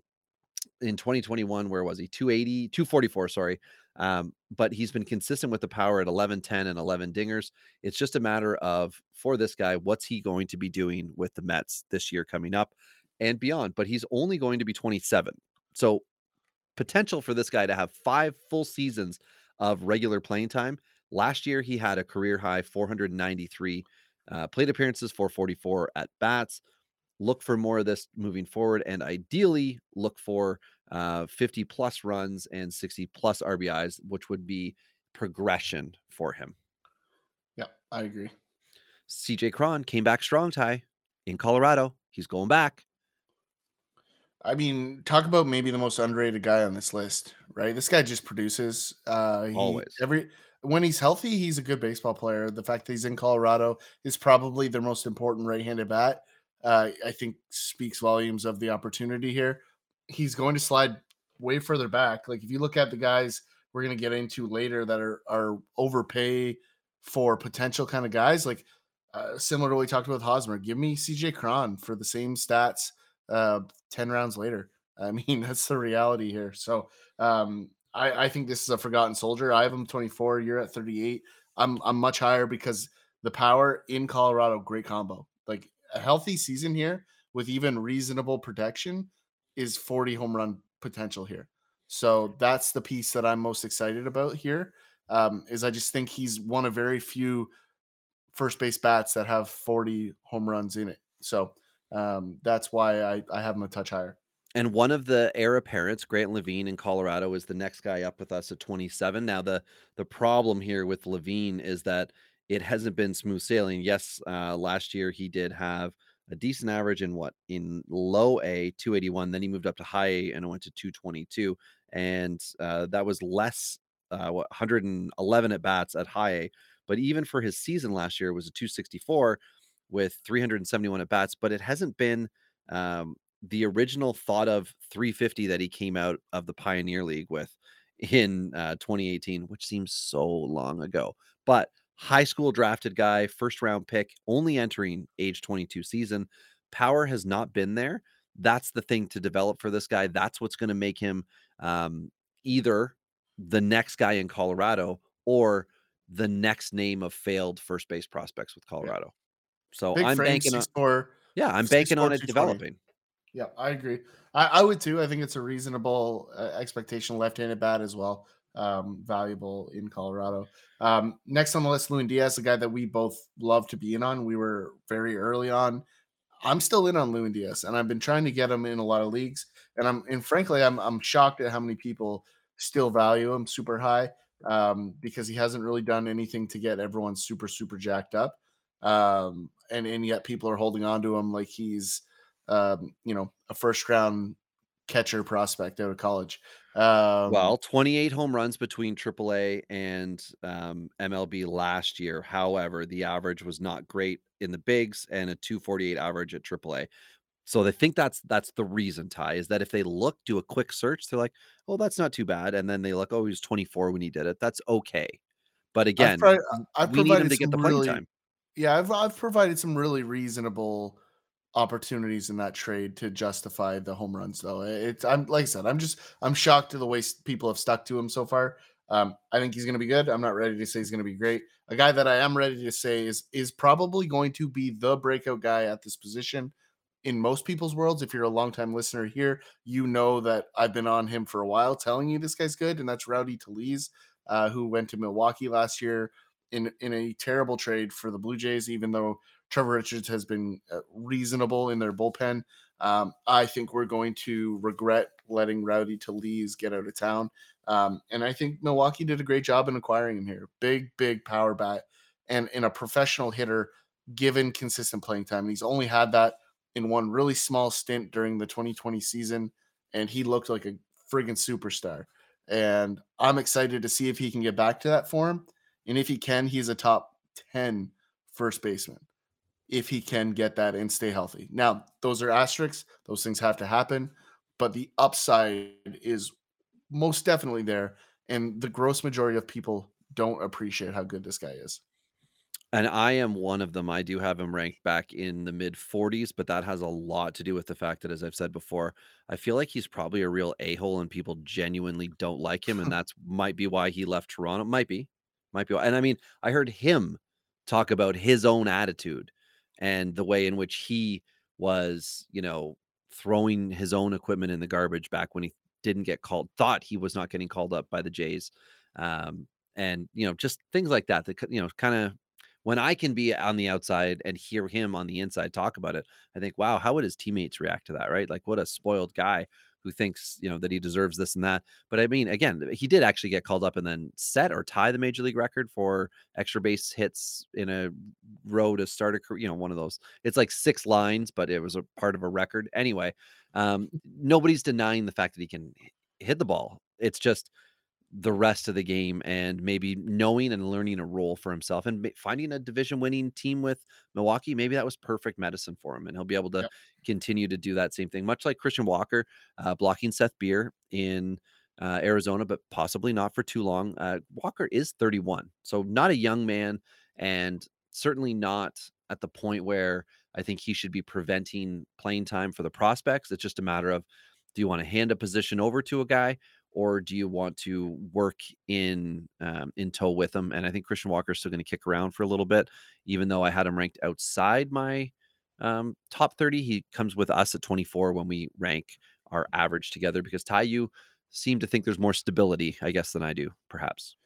in 2021 where was he 280 244 sorry um, but he's been consistent with the power at 11 10 and 11 dingers. It's just a matter of for this guy what's he going to be doing with the mets this year coming up and beyond but he's only going to be 27 so potential for this guy to have five full seasons of regular playing time. Last year he had a career high 493 uh, plate appearances 444 at bats. Look for more of this moving forward and ideally look for uh, 50 plus runs and 60 plus RBIs, which would be progression for him. Yeah, I agree. CJ Cron came back strong, Ty, in Colorado. He's going back. I mean, talk about maybe the most underrated guy on this list, right? This guy just produces. Uh, he, Always. every when he's healthy, he's a good baseball player. The fact that he's in Colorado is probably their most important right-handed bat. Uh, I think speaks volumes of the opportunity here. He's going to slide way further back. Like if you look at the guys we're going to get into later that are are overpay for potential kind of guys, like uh, similar to what we talked about with Hosmer. Give me CJ Cron for the same stats uh, 10 rounds later. I mean, that's the reality here. So um, I, I think this is a forgotten soldier. I have him 24, you're at 38. I'm I'm much higher because the power in Colorado, great combo. Like a healthy season here with even reasonable protection is 40 home run potential here. So that's the piece that I'm most excited about here. Um, is I just think he's one of very few first base bats that have 40 home runs in it. So um, that's why I, I have him a touch higher. And one of the heir apparents, Grant Lavigne in Colorado, is the next guy up with us at 27. Now, the the problem here with Lavigne is that it hasn't been smooth sailing. Yes, uh, last year he did have a decent average in what in low A 281. Then he moved up to high A and went to 222, and uh, that was less uh, what 111 at bats at high A. But even for his season last year, was a 264 with 371 at bats. But it hasn't been um, the original thought of 350 that he came out of the Pioneer League with in uh, 2018, which seems so long ago. But high school drafted guy, first round pick, only entering age 22 season. Power has not been there. That's the thing to develop for this guy. That's what's going to make him um, either the next guy in Colorado or the next name of failed first base prospects with Colorado. So Big I'm frame, banking on, four. yeah, I'm banking on it developing. Yeah, I agree. I, I would too. I think it's a reasonable uh, expectation. Left-handed bat as well, um, valuable in Colorado. Um, next on the list, Lewin Diaz, a guy that we both love to be in on. We were very early on. I'm still in on Lewin Diaz, and I've been trying to get him in a lot of leagues. And I'm and frankly, I'm I'm shocked at how many people still value him super high um, because he hasn't really done anything to get everyone super super jacked up. Um, and and yet people are holding on to him like he's um, you know, a first round catcher prospect out of college. Um, Well, 28 home runs between AAA and um, MLB last year. However, the average was not great in the bigs and a 248 average at AAA. So they think that's that's the reason, Ty, is that if they look, do a quick search, they're like, oh, that's not too bad. And then they look, oh, he was 24 when he did it. That's okay. But again, pro- I've we need him provided to get the playing really- time. yeah, I've I've provided some really reasonable opportunities in that trade to justify the home runs though. It's I'm like I said, I'm just I'm shocked to the way people have stuck to him so far. Um, I think he's going to be good. I'm not ready to say he's going to be great. A guy that I am ready to say is is probably going to be the breakout guy at this position in most people's worlds. If you're a longtime listener here, you know that I've been on him for a while, telling you this guy's good, and that's Rowdy Tellez, uh, who went to Milwaukee last year in in a terrible trade for the Blue Jays. Even though Trevor Richards has been uh, reasonable in their bullpen, um, I think we're going to regret letting Rowdy Tellez get out of town. Um, and I think Milwaukee did a great job in acquiring him here. Big, big power bat and in a professional hitter given consistent playing time. And he's only had that in one really small stint during the 2020 season, and he looked like a friggin' superstar. And I'm excited to see if he can get back to that form. And if he can, he's a top 10 first baseman if he can get that and stay healthy. Now, those are asterisks, those things have to happen, but the upside is most definitely there. And the gross majority of people don't appreciate how good this guy is. And I am one of them. I do have him ranked back in the mid 40s, but that has a lot to do with the fact that, as I've said before, I feel like he's probably a real a hole and people genuinely don't like him. And that's might be why he left Toronto. Might be, might be. And I mean, I heard him talk about his own attitude and the way in which he was, you know, throwing his own equipment in the garbage back when he didn't get called, thought he was not getting called up by the Jays. Um, and, you know, just things like that, that, you know, kind of when I can be on the outside and hear him on the inside talk about it, I think, wow, how would his teammates react to that? Right. Like, what a spoiled guy who thinks, you know, that he deserves this and that. But I mean, again, he did actually get called up and then set or tie the major league record for extra base hits in a row to start a career, you know, one of those. It's like six lines, but it was a part of a record. Anyway, um, nobody's denying the fact that he can hit the ball. It's just the rest of the game and maybe knowing and learning a role for himself and finding a division winning team with Milwaukee. Maybe that was perfect medicine for him, and he'll be able to yep. continue to do that same thing, much like Christian Walker uh, blocking Seth Beer in uh, Arizona, but possibly not for too long. Uh, Walker is 31, so not a young man, and certainly not at the point where I think he should be preventing playing time for the prospects. It's just a matter of do you want to hand a position over to a guy or do you want to work in um, in tow with them? And I think Christian Walker is still going to kick around for a little bit, even though I had him ranked outside my um, top 30. He comes with us at 24 when we rank our average together because Ty, you seem to think there's more stability, I guess, than I do, perhaps.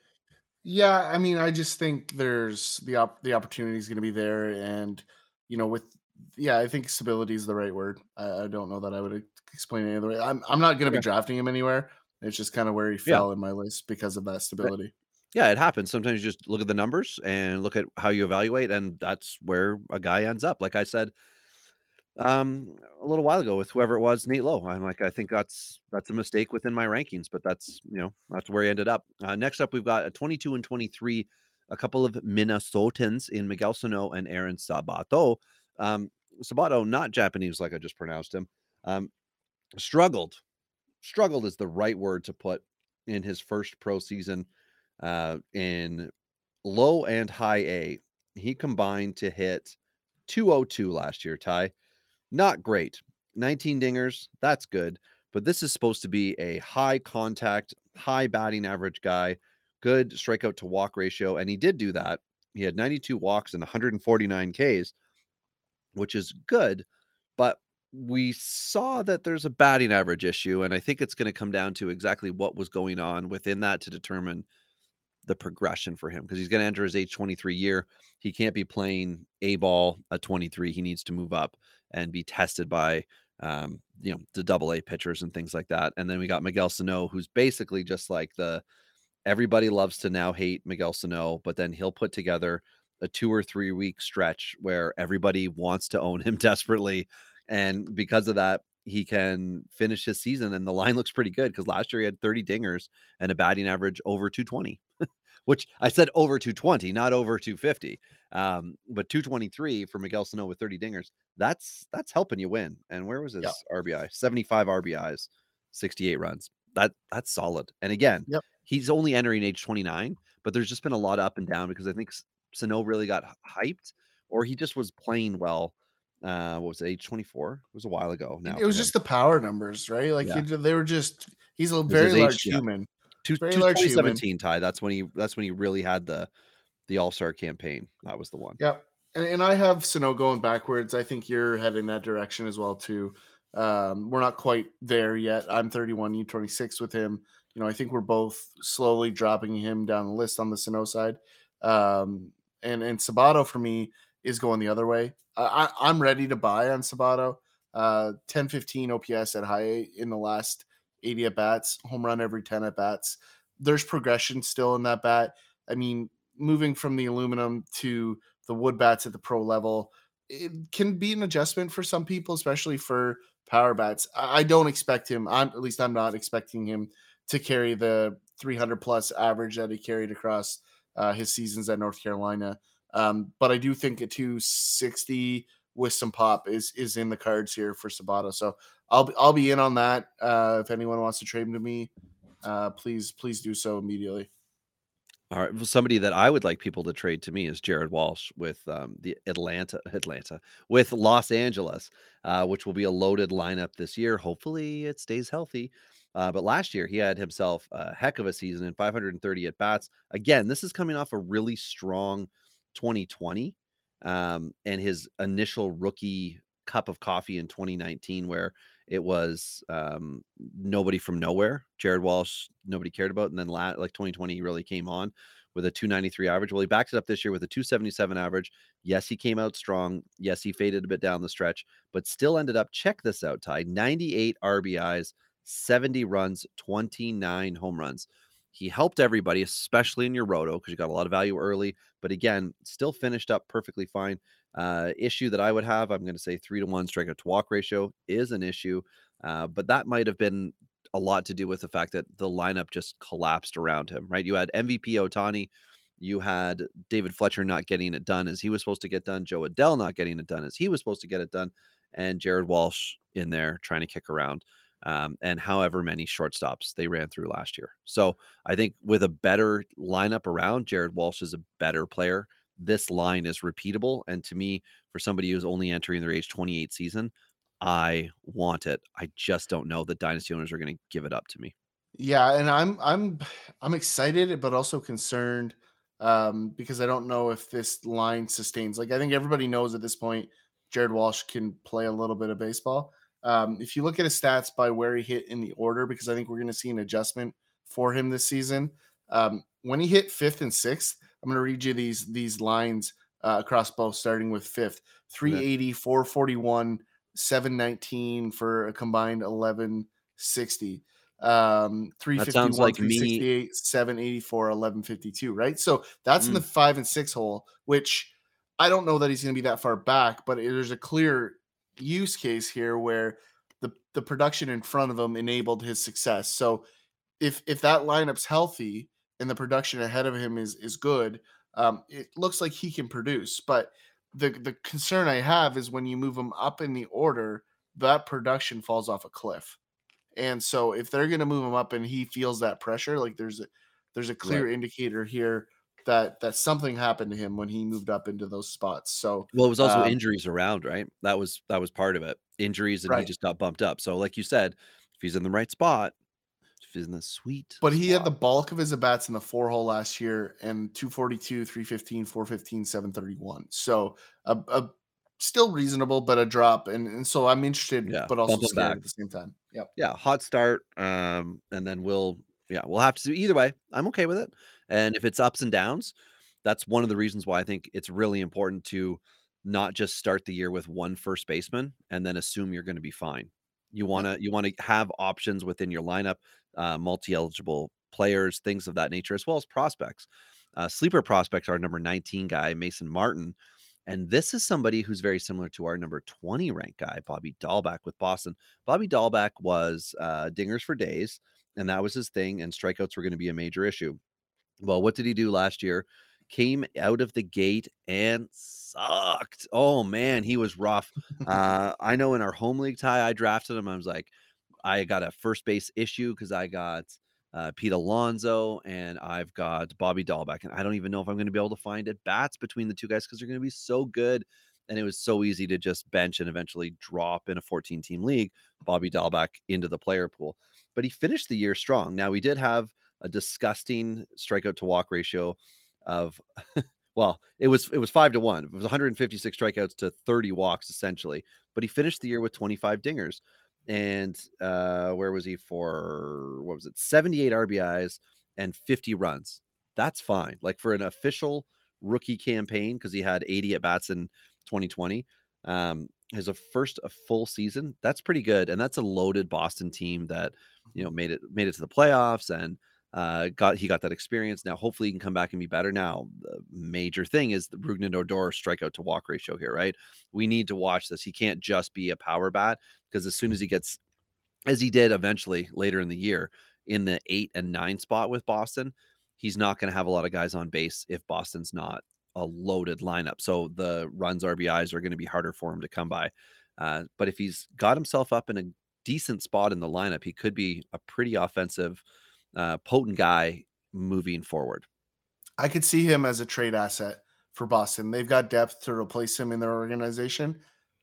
Yeah, I mean, I just think there's the op- the opportunity is going to be there, and you know, with yeah, I think stability is the right word. I, I don't know that I would explain it any other way. I'm I'm not going to be drafting him anywhere. It's just kind of where he fell yeah. in my list because of that stability. Yeah, it happens. Sometimes you just look at the numbers and look at how you evaluate, and that's where a guy ends up. Like I said, um, a little while ago with whoever it was, Nate Lowe. I'm like, I think that's that's a mistake within my rankings, but that's you know that's where he ended up. Uh, next up, we've got a 22 and 23, a couple of Minnesotans in Miguel Sano and Aaron Sabato. Um, Sabato, not Japanese like I just pronounced him, um, struggled struggled is the right word to put in his first pro season uh, in low and high A. He combined to hit 202 last year, Ty. Not great. 19 dingers, that's good. But this is supposed to be a high contact, high batting average guy, good strikeout to walk ratio. And he did do that. He had 92 walks and 149 Ks, which is good. But we saw that there's a batting average issue, and I think it's going to come down to exactly what was going on within that to determine the progression for him because he's going to enter his age 23 year. He can't be playing a ball at 23. He needs to move up and be tested by um, you know, the double A pitchers and things like that. And then we got Miguel Sano, who's basically just like the everybody loves to now hate Miguel Sano, but then he'll put together a two or three week stretch where everybody wants to own him desperately and because of that, he can finish his season. And the line looks pretty good because last year he had 30 dingers and a batting average over 220, which I said over 220, not over 250. Um, but 223 for Miguel Sano with 30 dingers. That's that's helping you win. And where was his yep. RBI? 75 RBIs, 68 runs. That that's solid. And again, yep. he's only entering age 29, but there's just been a lot up and down because I think Sano really got hyped or he just was playing well Uh, what was it? Age 24. It was a while ago. Now it was him. just the power numbers, right? Like Yeah. he- they were just he's a very his age, large yeah. human. Two, very two- large human. 2017 Ty. That's when he that's when he really had the the All Star campaign. That was the one. Yep. And, and I have Sano going backwards. I think you're heading that direction as well too. Um, we're not quite there yet. I'm 31, you 26 with him. You know, I think we're both slowly dropping him down the list on the Sano side. Um, and and Sabato for me is going the other way. I, I'm ready to buy on Sabato. Uh, 10 15 OPS at high eight in the last 80 at bats, home run every 10 at bats. There's progression still in that bat. I mean, moving from the aluminum to the wood bats at the pro level, it can be an adjustment for some people, especially for power bats. I, I don't expect him. I'm at least I'm not expecting him to carry the 300 plus average that he carried across uh, his seasons at North Carolina. Um, but I do think a 260 with some pop is is in the cards here for Sabato. So I'll be I'll be in on that. Uh, if anyone wants to trade him to me, uh, please please do so immediately. All right. Well, somebody that I would like people to trade to me is Jared Walsh with um, the Atlanta, Atlanta, with Los Angeles, uh, which will be a loaded lineup this year. Hopefully, it stays healthy. Uh, but last year, he had himself a heck of a season in 530 at bats. Again, this is coming off a really strong 2020 um, and his initial rookie cup of coffee in 2019, where it was um, nobody from nowhere. Jared Walsh, nobody cared about, and then la- like 2020, he really came on with a 293 average. Well, he backed it up this year with a 277 average. Yes, he came out strong. Yes, he faded a bit down the stretch, but still ended up. Check this out, Ty. 98 RBIs, 70 runs, 29 home runs. He helped everybody, especially in your roto, because you got a lot of value early. But again, still finished up perfectly fine. Uh, issue that I would have, I'm going to say three to one strikeout to walk ratio is an issue, uh, but that might have been a lot to do with the fact that the lineup just collapsed around him, right? You had MVP Ohtani, you had David Fletcher not getting it done as he was supposed to get done, Jo Adell not getting it done as he was supposed to get it done, and Jared Walsh in there trying to kick around. Um, and however many shortstops they ran through last year. So I think with a better lineup around, Jared Walsh is a better player this line is repeatable. And to me, for somebody who's only entering their age 28 season, I want it. I just don't know that dynasty owners are going to give it up to me. Yeah, and I'm I'm I'm excited, but also concerned um, because I don't know if this line sustains. Like I think everybody knows at this point, Jared Walsh can play a little bit of baseball. Um, if you look at his stats by where he hit in the order, because I think we're going to see an adjustment for him this season. Um, when he hit fifth and sixth, I'm going to read you these these lines uh, across both, starting with fifth 380, 441, 719 for a combined 1160. Um, 351, like me. 368, 784, 1152, right? So that's in Mm. the five and six hole, which I don't know that he's going to be that far back, but there's a clear use case here where the the production in front of him enabled his success. So if if that lineup's healthy and the production ahead of him is is good, um, it looks like he can produce. But the the concern I have is when you move him up in the order, that production falls off a cliff. And so if they're going to move him up and he feels that pressure, like there's a there's a clear indicator here that that something happened to him when he moved up into those spots. So Well, it was also Um, injuries around, right? That was that was part of it. Injuries and he just got bumped up. So, like you said, if he's in the right spot, if he's in the sweet, But he had the bulk of his at bats in the four hole last year and 242, 315, 415, 731. So a, a still reasonable, but a drop. And, and so I'm interested, Yeah, but also scared back. at the same time. Yep. yeah, hot start. Um, and then we'll yeah, we'll have to see either way. I'm okay with it. And if it's ups and downs, that's one of the reasons why I think it's really important to not just start the year with one first baseman and then assume you're going to be fine. You want to you want to have options within your lineup, uh, multi-eligible players, things of that nature, as well as prospects. Uh, sleeper prospects are number 19 guy Mason Martin, and this is somebody who's very similar to our number 20 ranked guy Bobby Dalbec with Boston. Bobby Dalbec was uh, dingers for days, and that was his thing, and strikeouts were going to be a major issue. Well, what did he do last year? Came out of the gate and sucked. Oh man, he was rough. uh, I know in our home league tie, I drafted him. I was like, I got a first base issue because I got uh, Pete Alonso and I've got Bobby Dalbec, and I don't even know if I'm going to be able to find at bats between the two guys because they're going to be so good and it was so easy to just bench and eventually drop in a 14 team league Bobby Dalbec into the player pool. But he finished the year strong. Now we did have a disgusting strikeout to walk ratio of well, it was it was five to one. It was 156 strikeouts to 30 walks essentially. But he finished the year with 25 dingers. And uh where was he for what was it? 78 RBIs and 50 runs. That's fine. Like for an official rookie campaign, because he had 80 at bats in 2020. Um, his a first a full season. That's pretty good. And that's a loaded Boston team that you know made it made it to the playoffs and uh, got he got that experience. Now, hopefully, he can come back and be better. Now, the major thing is the Rougned Odor strikeout to walk ratio here, right? We need to watch this. He can't just be a power bat because as soon as he gets, as he did eventually later in the year, in the eight and nine spot with Boston, he's not going to have a lot of guys on base if Boston's not a loaded lineup. So the runs RBIs are going to be harder for him to come by. Uh, but if he's got himself up in a decent spot in the lineup, he could be a pretty offensive uh, potent guy moving forward. I could see him as a trade asset for Boston. They've got depth to replace him in their organization,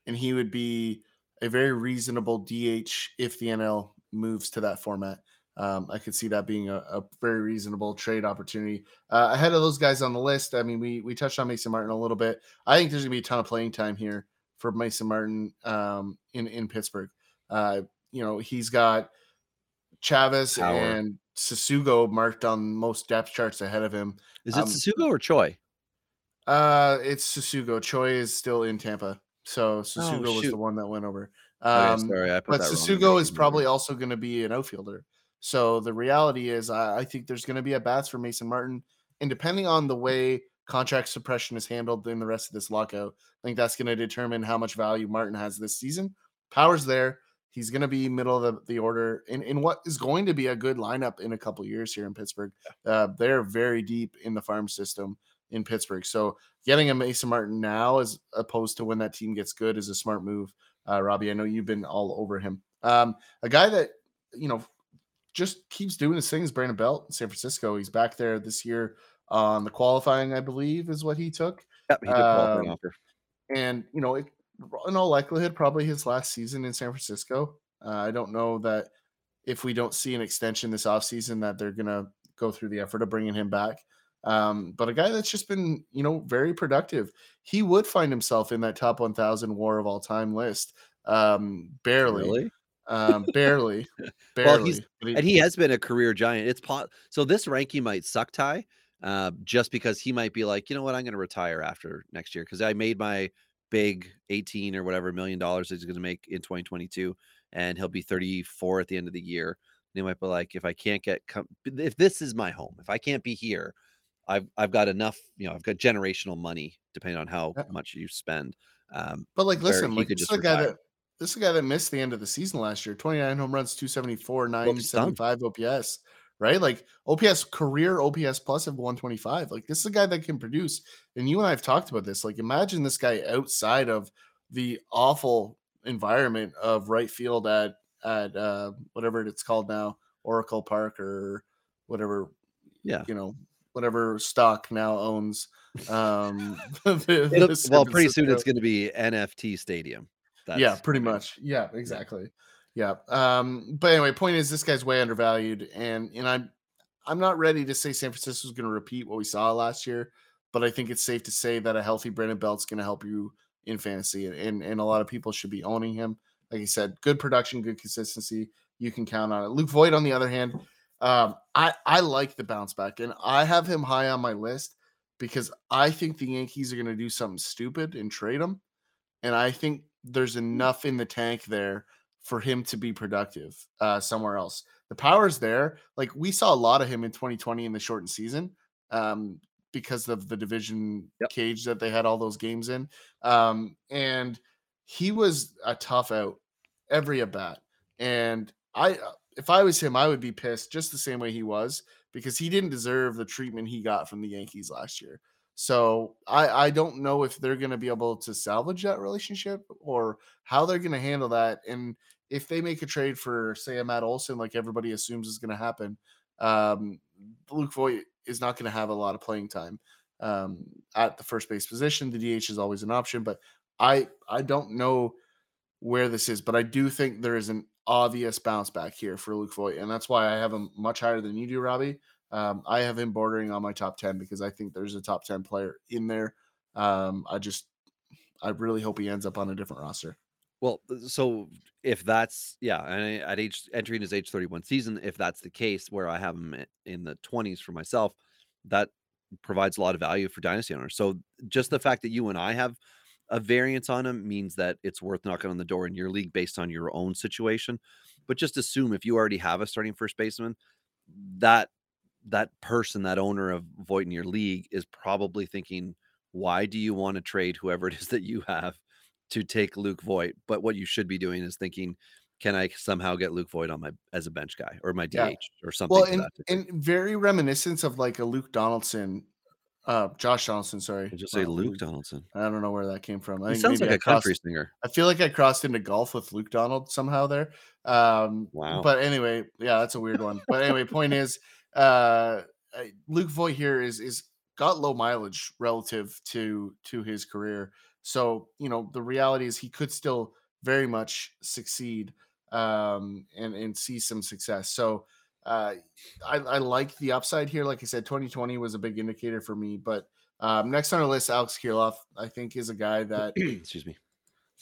and he would be a very reasonable DH if the NL moves to that format. Um, I could see that being a, a very reasonable trade opportunity. Uh, ahead of those guys on the list, I mean, we we touched on Mason Martin a little bit. I think there's gonna be a ton of playing time here for Mason Martin um, in in Pittsburgh. Uh, you know, he's got Chavis and Tsutsugo marked on most depth charts ahead of him. Is it Um, Tsutsugo or Choi? Uh, it's Tsutsugo. Choi is still in Tampa, so Tsutsugo was Oh, shoot. the one that went over. Okay, Um, sorry, I put but that wrong. Tsutsugo is probably also going to be an outfielder. So the reality is, I, I think there's going to be a bats for Mason Martin, and depending on the way contract suppression is handled in the rest of this lockout, I think that's going to determine how much value Martin has this season. Power's there. He's going to be middle of the, the order in, in what is going to be a good lineup in a couple years here in Pittsburgh. Uh, they're very deep in the farm system in Pittsburgh. So getting a Mason Martin now as opposed to when that team gets good is a smart move. Uh, Robbie, I know you've been all over him. Um, a guy that, you know, just keeps doing his things, Brandon Belt in San Francisco. He's back there this year on the qualifying, I believe, is what he took. Yep, he um. And, you know, it, in all likelihood, probably his last season in San Francisco. Uh, I don't know that if we don't see an extension this offseason that they're going to go through the effort of bringing him back. Um, but a guy that's just been, you know, very productive. He would find himself in that top 1,000 war of all time list. Um, barely, Really? um, barely, barely. Well, he's- he- and he has been a career giant. It's po- so this ranking might suck Ty, uh, just because he might be like, you know what, I'm going to retire after next year because I made my big 18 or whatever million dollars he's going to make in 2022, and he'll be 34 at the end of the year. And he might be like, if I can't get, com- if this is my home, if I can't be here, I've I've got enough, you know, I've got generational money depending on how Yeah. much you spend. Um, But like, listen, like this is a guy that this is a guy that missed the end of the season last year. 29 home runs, 274 975 OPS, right? Like OPS career OPS plus of 125. Like this is a guy that can produce. And you and I have talked about this. Like, imagine this guy outside of the awful environment of right field at at uh whatever it's called now, Oracle Park or whatever Yeah. you know, whatever stock now owns um the- well, pretty soon it's going to be NFT Stadium. yeah, pretty much. Yeah, exactly. Yeah. Um, but anyway, point is this guy's way undervalued, and and I'm I'm not ready to say San Francisco's going to repeat what we saw last year, but I think it's safe to say that a healthy Brandon Belt's going to help you in fantasy, and, and a lot of people should be owning him. Like I said, good production, good consistency. You can count on it. Luke Voit, on the other hand, um, I I like the bounce back, and I have him high on my list because I think the Yankees are going to do something stupid and trade him, and I think there's enough in the tank there for him to be productive uh, somewhere else. The power's there. Like we saw a lot of him in 2020 in the shortened season um, because of the division Yep. cage that they had all those games in. Um, and he was a tough out every at bat. And I, uh, if I was him, I would be pissed just the same way he was because he didn't deserve the treatment he got from the Yankees last year. So I, I don't know if they're going to be able to salvage that relationship or how they're going to handle that. And if they make a trade for, say, a Matt Olson, like everybody assumes is going to happen, um, Luke Voit is not going to have a lot of playing time um, at the first base position. The DH is always an option, but I I don't know where this is, but I do think there is an obvious bounce back here for Luke Voit, and that's why I have him much higher than you do, Robbie. Um, I have him bordering on my top ten because I think there's a top ten player in there. Um, I just I really hope he ends up on a different roster. Well, so if that's yeah, and at age entering his age 31 season, if that's the case where I have him in the 20s for myself, that provides a lot of value for dynasty owners. So just the fact that you and I have a variance on him means that it's worth knocking on the door in your league based on your own situation. But just assume if you already have a starting first baseman, that that person, that owner of Voit in your league is probably thinking, why do you want to trade whoever it is that you have to take Luke Voit? But what you should be doing is thinking, can I somehow get Luke Voit on my as a bench guy or my DH Yeah. or something? Well, and, and very reminiscent of like a Luke Donaldson, uh, Josh Donaldson. Sorry, I'll just say not Luke Donaldson. I don't know where that came from. I He sounds like I a country singer. I feel like I crossed into golf with Luke Donald somehow there. Um, Wow. But anyway, yeah, that's a weird one. But anyway, point is, uh, Luke Voit here is is got low mileage relative to to his career. So you know the reality is he could still very much succeed um, and and see some success. So uh, I, I like the upside here. Like I said, 2020 was a big indicator for me. But um, next on our list, Alex Kirilloff, I think is a guy that Excuse me.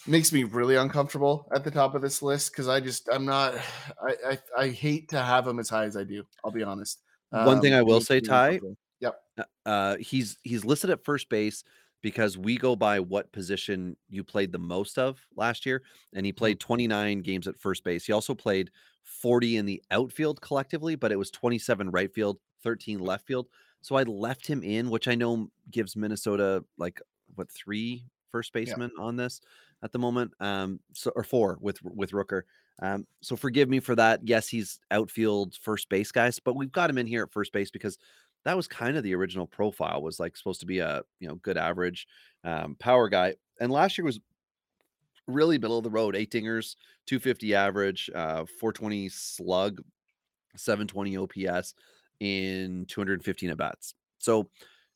makes me really uncomfortable at the top of this list because I just I'm not I, I I hate to have him as high as I do. I'll be honest. One thing Um, I will say, Ty. Yep. uh he's he's listed at first base because we go by what position you played the most of last year and he Hmm. played 29 games at first base. He also played 40 in the outfield collectively but it was 27 right field 13 left field. So i left him in which i know gives minnesota like what three first basemen on this at the moment um so or four with with rooker. Um so forgive me for that. Yes he's outfield first base guys but we've got him in here at first base because that was kind of the original profile was like supposed to be a you know good average um, power guy and last year was really middle of the road eight dingers 250 average uh 420 slug 720 ops in 215 at bats. So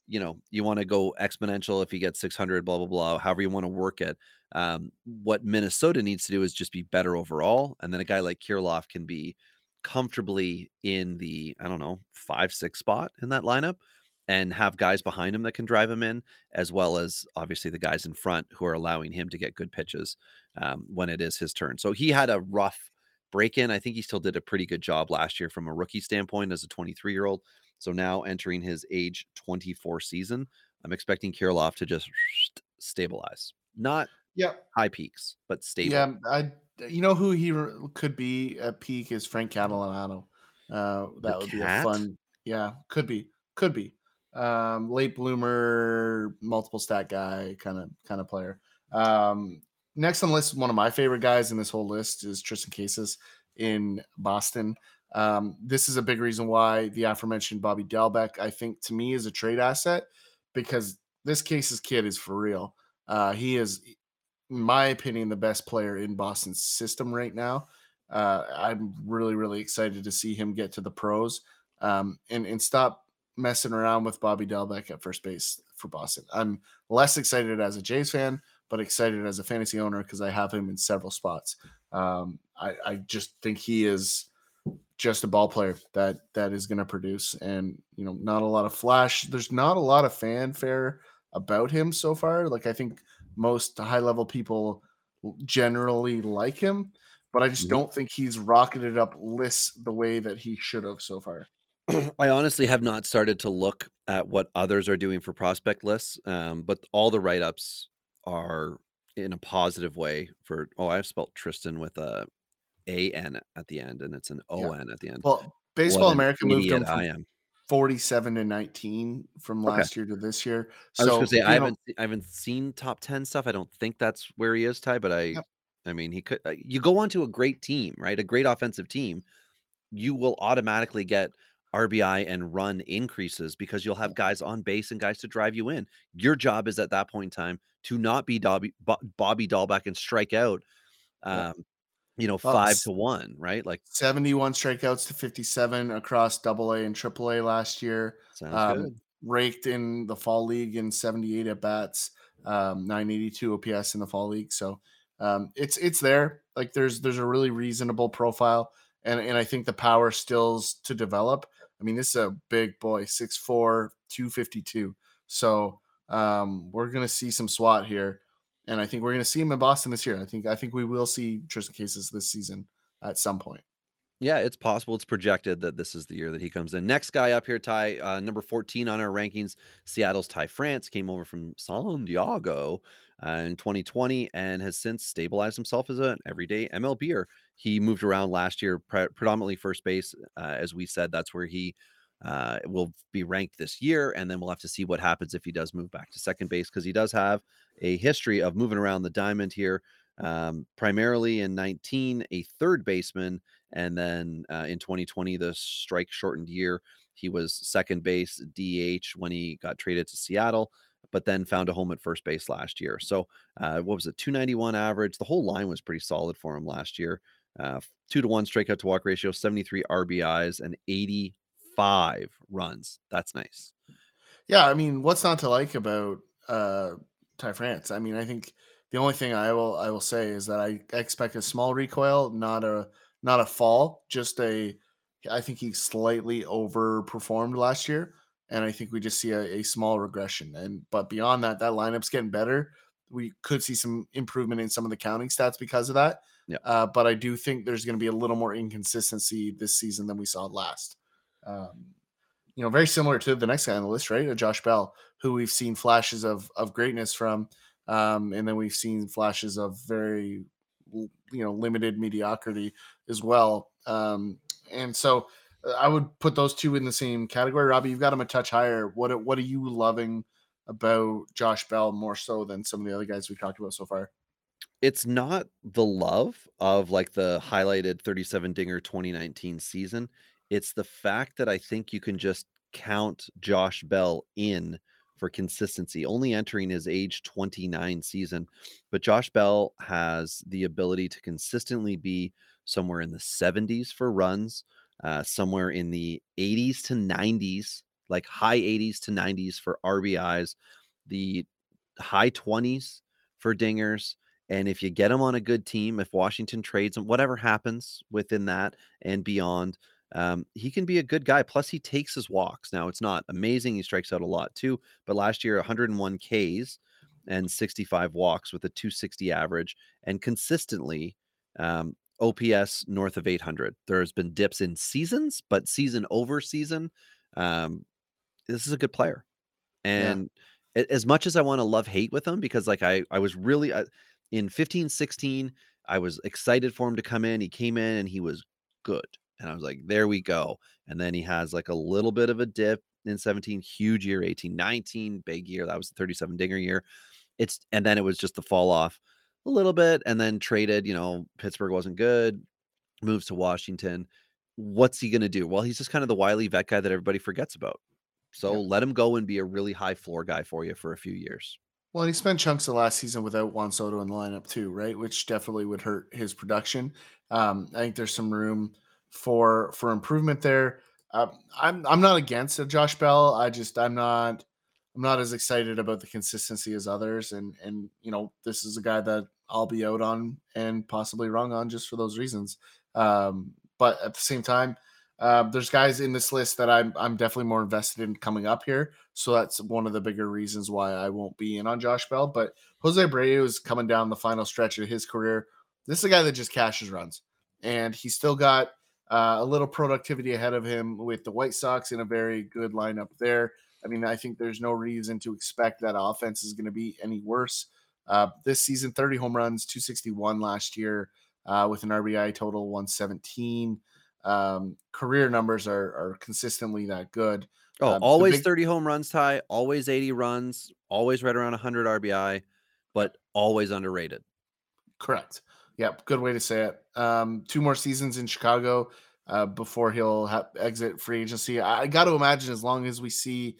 you know you want to go exponential if you get 600 blah blah blah however you want to work it. Um, what minnesota needs to do is just be better overall and then a guy like Kirilloff can be comfortably in the I don't know five six spot in that lineup, and have guys behind him that can drive him in, as well as obviously the guys in front who are allowing him to get good pitches um, when it is his turn. So he had a rough break in. I think he still did a pretty good job last year from a rookie standpoint as a 23 year old. So now entering his age 24 season, I'm expecting Kirilloff to just stabilize, not Yeah. high peaks, but stable. Yeah. I you know who he r- could be at peak is Frank Catalano. Uh, that would be a fun. Yeah, could be, could be. Um, late bloomer, multiple stat guy, kind of kind of player. Um, next on the list, one of my favorite guys in this whole list is Triston Casas in Boston. Um, this is a big reason why the aforementioned Bobby Dalbec, I think, to me, is a trade asset because this Casas kid is for real. Uh, he is, my opinion, the best player in Boston's system right now. Uh, I'm really, really excited to see him get to the pros um, and and stop messing around with Bobby Dalbec at first base for Boston. I'm less excited as a Jays fan, but excited as a fantasy owner because I have him in several spots. Um, I, I just think he is just a ball player that that is going to produce, and you know, not a lot of flash. There's not a lot of fanfare about him so far. Like I think most high level people generally like him, but I just Mhm. don't think he's rocketed up lists the way that he should have so far. I honestly have not started to look at what others are doing for prospect lists, um, but all the write ups are in a positive way for. Oh, I've spelled Tristan with a A N at the end, and it's an O N at the end. Well, Baseball America moved him from I am. 47 to 19 from Okay. last year to this year. I was So going to say I haven't I haven't seen top ten stuff. I don't think that's where he is, Ty. But I, Yep. I mean, he could. uh, You go onto a great team, right? A great offensive team, you will automatically get RBI and run increases because you'll have guys on base and guys to drive you in. Your job is at that point in time to not be Dobby, Bo- Bobby Dalbec and strike out, um, you know, five to one, right? Like 71 strikeouts to 57 across double A and triple A last year. Um, raked in the fall league in 78 at bats. um, 982 OPS in the fall league. So um, it's it's there. Like there's there's a really reasonable profile, and and I think the power stills to develop. I mean, this is a big boy, 6'4", 252. So um, we're gonna see some SWAT here, and I think we're gonna see him in Boston this year. I think I think we will see Triston Casas this season at some point. Yeah, it's possible. It's projected that this is the year that he comes in. Next guy up here, Ty, uh, number 14 on our rankings, Seattle's Ty France came over from San Diego uh, in 2020 and has since stabilized himself as an everyday MLBer. He moved around last year, pre- predominantly first base. Uh, as we said, that's where he uh, will be ranked this year. And then we'll have to see what happens if he does move back to second base because he does have a history of moving around the diamond here. Um, primarily in 19, a third baseman and then uh, in 2020, the strike shortened year, he was second base DH when he got traded to Seattle, but then found a home at first base last year. So, uh, what was it, 291 average? The whole line was pretty solid for him last year. Uh, two to one strikeout to walk ratio, 73 RBIs, and 85 runs. That's nice. Yeah, I mean, what's not to like about uh Ty France? I mean, I think the only thing I will I will say is that I expect a small recoil, not a not a fall, just a. I think he slightly overperformed last year, and I think we just see a, a small regression. And but beyond that, that lineup's getting better. We could see some improvement in some of the counting stats because of that. Yeah. Uh, but I do think there's going to be a little more inconsistency this season than we saw last. Um, you know, very similar to the next guy on the list, right? Uh, Josh Bell, who we've seen flashes of of greatness from, um, and then we've seen flashes of very you know limited mediocrity as well. Um, and so uh, I would put those two in the same category. Robbie, you've got them a touch higher. What what are you loving about Josh Bell more so than some of the other guys we've talked about so far? It's not the love of like the highlighted 37 dinger 2019 season. It's the fact that I think you can just count Josh Bell in for consistency, only entering his age 29 season. But Josh Bell has the ability to consistently be somewhere in the 70s for runs, uh, somewhere in the 80s to 90s, like high 80s to 90s for RBIs, the high 20s for dingers. And if you get him on a good team, if Washington trades him, whatever happens within that and beyond, um, he can be a good guy. Plus, he takes his walks. Now, it's not amazing. He strikes out a lot too. But last year, 101 Ks and 65 walks with a 260 average and consistently um, OPS north of 800. There's been dips in seasons, but season over season, um, this is a good player. And yeah. as much as I want to love hate with him, because like I, I was really uh, in 15, 16, I was excited for him to come in. He came in and he was good. And I was like, there we go. And then he has like a little bit of a dip in 17, huge year, 18, 19, big year. That was the 37 dinger year. It's and then it was just the fall off a little bit and then traded. You know, Pittsburgh wasn't good, moves to Washington. What's he gonna do? Well, he's just kind of the wily vet guy that everybody forgets about. So yeah. let him go and be a really high floor guy for you for a few years. Well, he spent chunks of last season without Juan Soto in the lineup too, right? Which definitely would hurt his production. Um, I think there's some room for for improvement there. Uh, I'm I'm not against Josh Bell. I just I'm not I'm not as excited about the consistency as others, and and you know this is a guy that I'll be out on and possibly wrong on just for those reasons. Um, but at the same time, uh, there's guys in this list that I'm I'm definitely more invested in coming up here. So that's one of the bigger reasons why I won't be in on Josh Bell. But Jose Abreu is coming down the final stretch of his career. This is a guy that just cashes runs, and he's still got uh, a little productivity ahead of him with the White Sox in a very good lineup there. I mean, I think there's no reason to expect that offense is going to be any worse. Uh, this season, 30 home runs, 261 last year uh, with an RBI total 117. Um, career numbers are, are consistently that good. Oh, um, always big, 30 home runs, Ty. Always 80 runs. Always right around 100 RBI, but always underrated. Correct. Yep, good way to say it. Um, two more seasons in Chicago uh, before he'll ha- exit free agency. I, I got to imagine as long as we see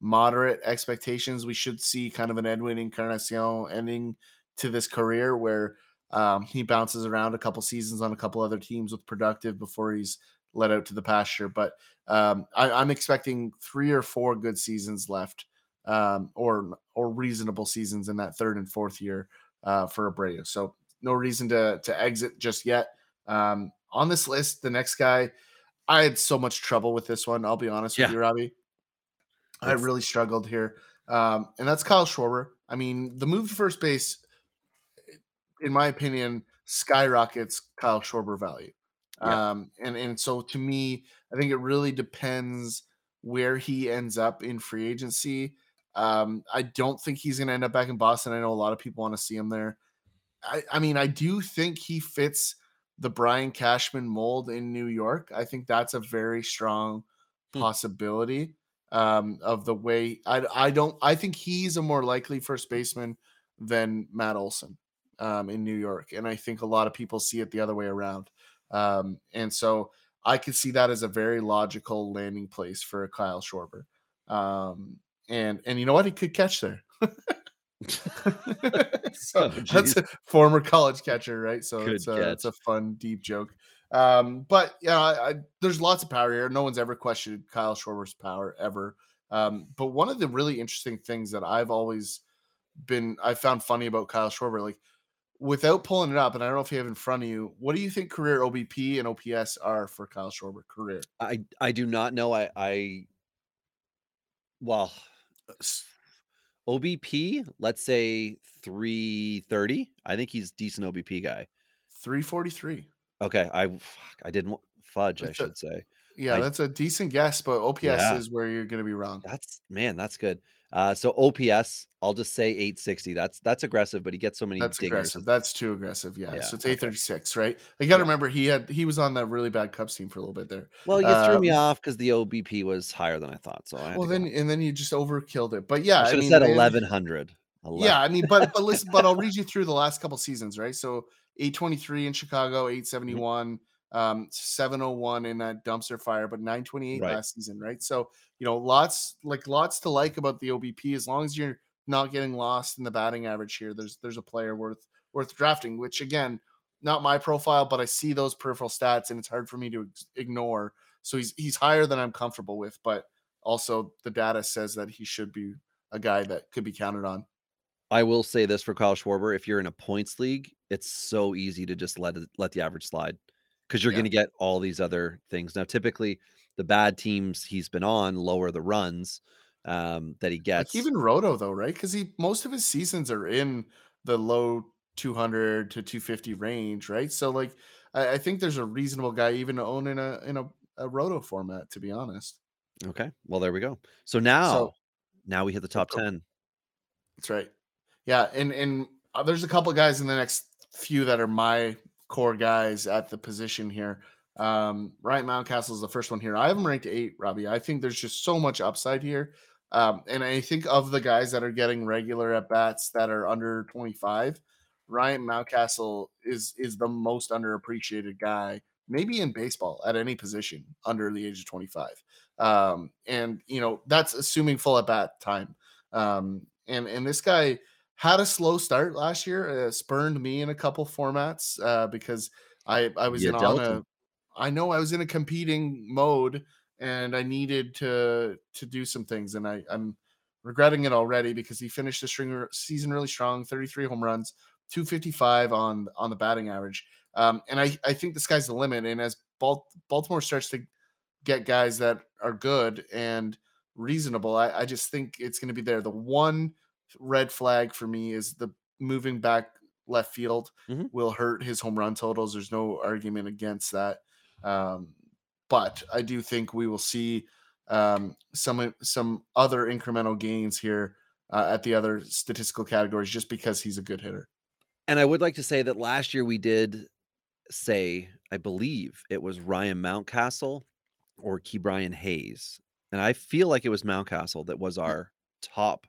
moderate expectations, we should see kind of an Edwin Encarnacion ending to this career where um, he bounces around a couple seasons on a couple other teams with productive before he's let out to the pasture. But um, I, am expecting three or four good seasons left um, or or reasonable seasons in that third and fourth year uh, for Abreu. So no reason to to exit just yet. Um, on this list, the next guy, I had so much trouble with this one. I'll be honest Yeah. with you, Robbie. I really struggled here, um, and that's Kyle Schwarber. I mean, the move to first base, in my opinion, skyrockets Kyle Schwarber value. Yeah. Um, and and so to me, I think it really depends where he ends up in free agency. Um, I don't think he's going to end up back in Boston. I know a lot of people want to see him there. I, I mean, I do think he fits the Brian Cashman mold in New York. I think that's a very strong Hmm. possibility um, of the way I, I don't. I think he's a more likely first baseman than Matt Olson um, in New York, and I think a lot of people see it the other way around. Um, and so I could see that as a very logical landing place for Kyle Schwarber. Um, and and you know what? He could catch there. so Oh, that's a former college catcher, right? So Good it's a, it's a fun, deep joke. Um, but yeah, I, I, there's lots of power here. No one's ever questioned Kyle Schwarber's power ever. Um, but one of the really interesting things that I've always been I found funny about Kyle Schwarber, like without pulling it up, and I don't know if you have in front of you, what do you think career OBP and OPS are for Kyle Schwarber career? I I do not know. I I well OBP, let's say 330. I think he's decent OBP guy. 343. Okay, I fuck, I didn't fudge, I That's a- should say. Yeah, I- that's a decent guess, but OPS Yeah. is where you're gonna be wrong. That's man, that's good. Uh so OPS, I'll just say 860. That's that's aggressive, but he gets so many That's dingers. aggressive. That's too aggressive. Yeah. Yeah, so it's okay. 836, right? You got to Yeah. remember he had he was on that really bad Cubs team for a little bit there. Well, you threw me Um, off because the OBP was higher than I thought. So I Well, then and then you just overkilled it. But yeah, I I should have mean, said and- 1100. Yeah, I mean, but but listen, but I'll read you through the last couple seasons, right? So 823 in Chicago, Mm-hmm. 871, um, 701 in that dumpster fire, but 928 Right. last season, right? So you know, lots like lots to like about the OBP as long as you're not getting lost in the batting average here. There's there's a player worth worth drafting, which again, not my profile, but I see those peripheral stats and it's hard for me to ignore. So he's he's higher than I'm comfortable with, but also the data says that he should be a guy that could be counted on. I will say this for Kyle Schwarber: if you're in a points league, it's so easy to just let it, let the average slide because you're Yeah. going to get all these other things. Now, typically, the bad teams he's been on lower the runs um, that he gets. Like even Roto though, right? Because he most of his seasons are in the low 200 to 250 range, right? So like I, I think there's a reasonable guy even to own in a in a, a Roto format, to be honest. okay, well there we go. So now, now we hit the top go. ten. That's right. Yeah, and and uh, there's a couple guys in the next few that are my core guys at the position here. Um, Ryan Mountcastle is the first one here. I have him ranked eight, Robbie. I think there's just so much upside here. Um, and I think of the guys that are getting regular at bats that are under 25, Ryan Mountcastle is is the most underappreciated guy, maybe in baseball at any position under the age of 25. Um, and you know that's assuming full at bat time. Um, and and this guy had a slow start last year, uh, spurned me in a couple formats uh, because I I was You in on a. I know I was in a competing mode and I needed to to do some things and I I'm regretting it already because he finished the string season really strong, 33 home runs, 255 on on the batting average. Um, and I I think the sky's the limit. And as Bal- Baltimore starts to get guys that are good and reasonable, I, I just think it's going to be there. The one red flag for me is the moving back left field Mhm. will hurt his home run totals. There's no argument against that. Um, but I do think we will see um, some some other incremental gains here uh, at the other statistical categories just because he's a good hitter. And I would like to say that last year we did say, I believe it was Ryan Mountcastle or Ke'Bryan Hayes. And I feel like it was Mountcastle that was our top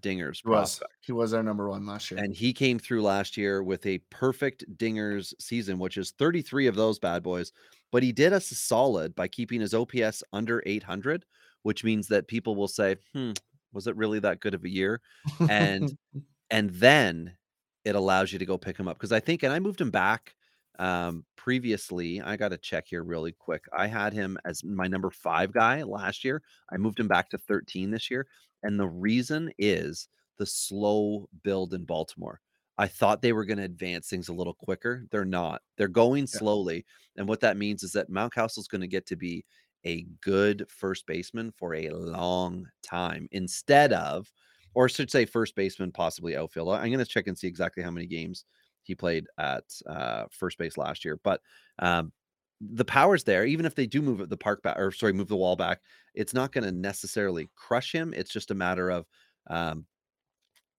dingers He was he was our number one last year. And he came through last year with a perfect dingers season, which is 33 of those bad boys. But he did us a solid by keeping his OPS under 800, which means that people will say, hmm, was it really that good of a year? and and then it allows you to go pick him up because I think, and I moved him back um previously. I got to check here really quick. I had him as my number five guy last year. I moved him back to 13 this year, And the reason is the slow build in Baltimore. I thought they were going to advance things a little quicker. They're not. They're going slowly. And what that means is that Mountcastle's going to get to be a good first baseman for a long time instead of, or I should say, first baseman, possibly outfield. I'm going to check and see exactly how many games he played at uh, first base last year. But um, the power's there. Even if they do move the park back, or sorry, move the wall back, it's not going to necessarily crush him. It's just a matter of um,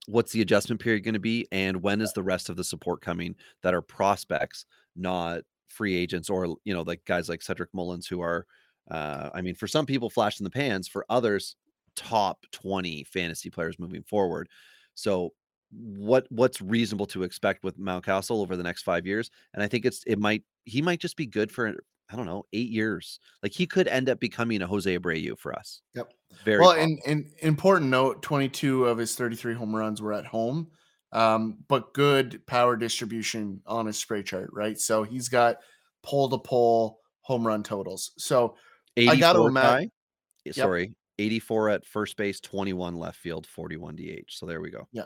what's the adjustment period going to be and when is the rest of the support coming that are prospects not free agents or you know like guys like cedric mullins who are uh i mean for some people flash in the pans for others top 20 fantasy players moving forward so what what's reasonable to expect with mountcastle over the next five years and i think it's it might he might just be good for i don't know eight years like he could end up becoming a jose abreu for us Yep. very well, and, and important note 22 of his 33 home runs were at home, um, but good power distribution on his spray chart, right? So he's got pole to pole home run totals. So I gotta 84 ima- Ty? Eh, Yep. Sorry, 84 at first base, 21 left field, 41 DH. So there we go. Yeah.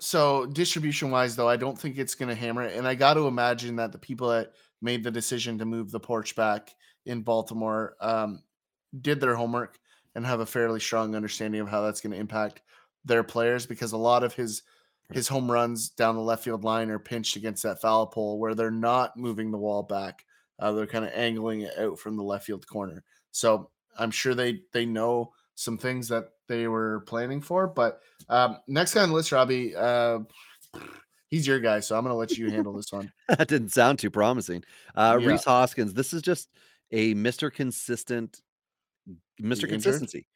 So distribution wise, though, I don't think it's going to hammer it. And I got to imagine that the people that made the decision to move the porch back in Baltimore um, did their homework and have a fairly strong understanding of how that's going to impact their players because a lot of his his home runs down the left field line are pinched against that foul pole where they're not moving the wall back. Uh, they're kind of angling it out from the left field corner. So I'm sure they they know some things that they were planning for. But um, next guy on the list, Robbie, uh, he's your guy, so I'm going to let you handle this one. that didn't sound too promising. Uh, Yeah. Rhys Hoskins, this is just a Mr. Consistent, Mr. Consistency.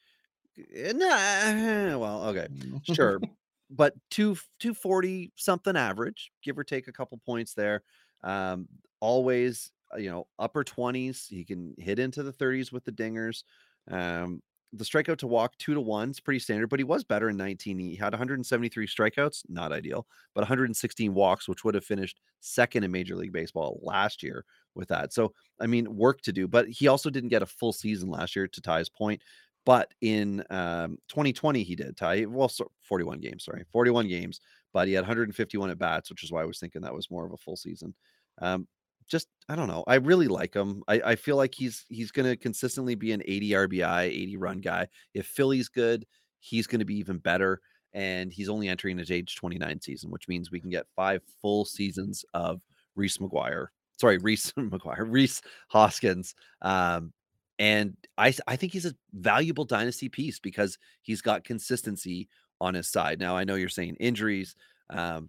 Eh, Nah, well, okay, sure. but two 240 something average, give or take a couple points there. Um, always, uh, you know, upper 20s. He can hit into the 30s with the dingers. Um, the strikeout to walk two to one is pretty standard, but he was better in 19. He had 173 strikeouts, not ideal, but 116 walks, which would have finished second in Major League Baseball last year with that. So, I mean, work to do, but he also didn't get a full season last year, to Ty's point. But in um, 2020, he did Ty. Well, so 41 games, sorry, 41 games, but he had 151 at bats, which is why I was thinking that was more of a full season. Um, just I don't know. I really like him. I, I feel like he's he's going to consistently be an 80 RBI, 80 run guy. If Philly's good, he's going to be even better. And he's only entering his age 29 season, which means we can get five full seasons of Reese McGuire. Sorry, Reese McGuire, Rhys Hoskins. Um, and I I think he's a valuable dynasty piece because he's got consistency on his side. Now I know you're saying injuries, um,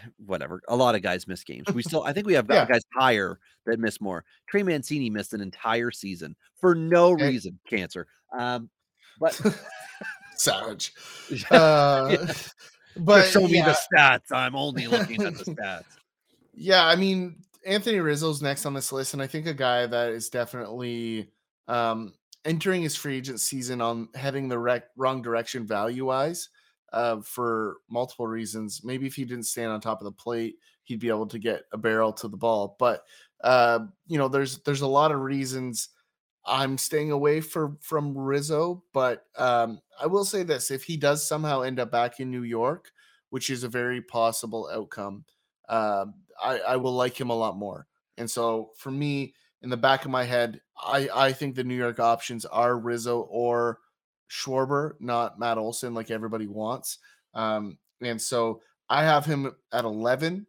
whatever. A lot of guys miss games. We still I think we have Yeah. guys higher that miss more. Trey Mancini missed an entire season for no Okay. reason, cancer. Um, but Savage. Yeah, Uh, but show me yeah, the stats. I'm only looking at the stats. yeah, I mean, Anthony Rizzo's next on this list, and I think a guy that is definitely um, entering his free agent season on heading the rec- wrong direction value wise uh, for multiple reasons. Maybe if he didn't stand on top of the plate, he'd be able to get a barrel to the ball. But uh, you know, there's there's a lot of reasons I'm staying away for from Rizzo. But um, I will say this: if he does somehow end up back in New York, which is a very possible outcome, uh, I, I will like him a lot more. And so for me, in the back of my head, I, I think the New York options are Rizzo or Schwarber, not Matt Olson, like everybody wants. Um, and so I have him at 11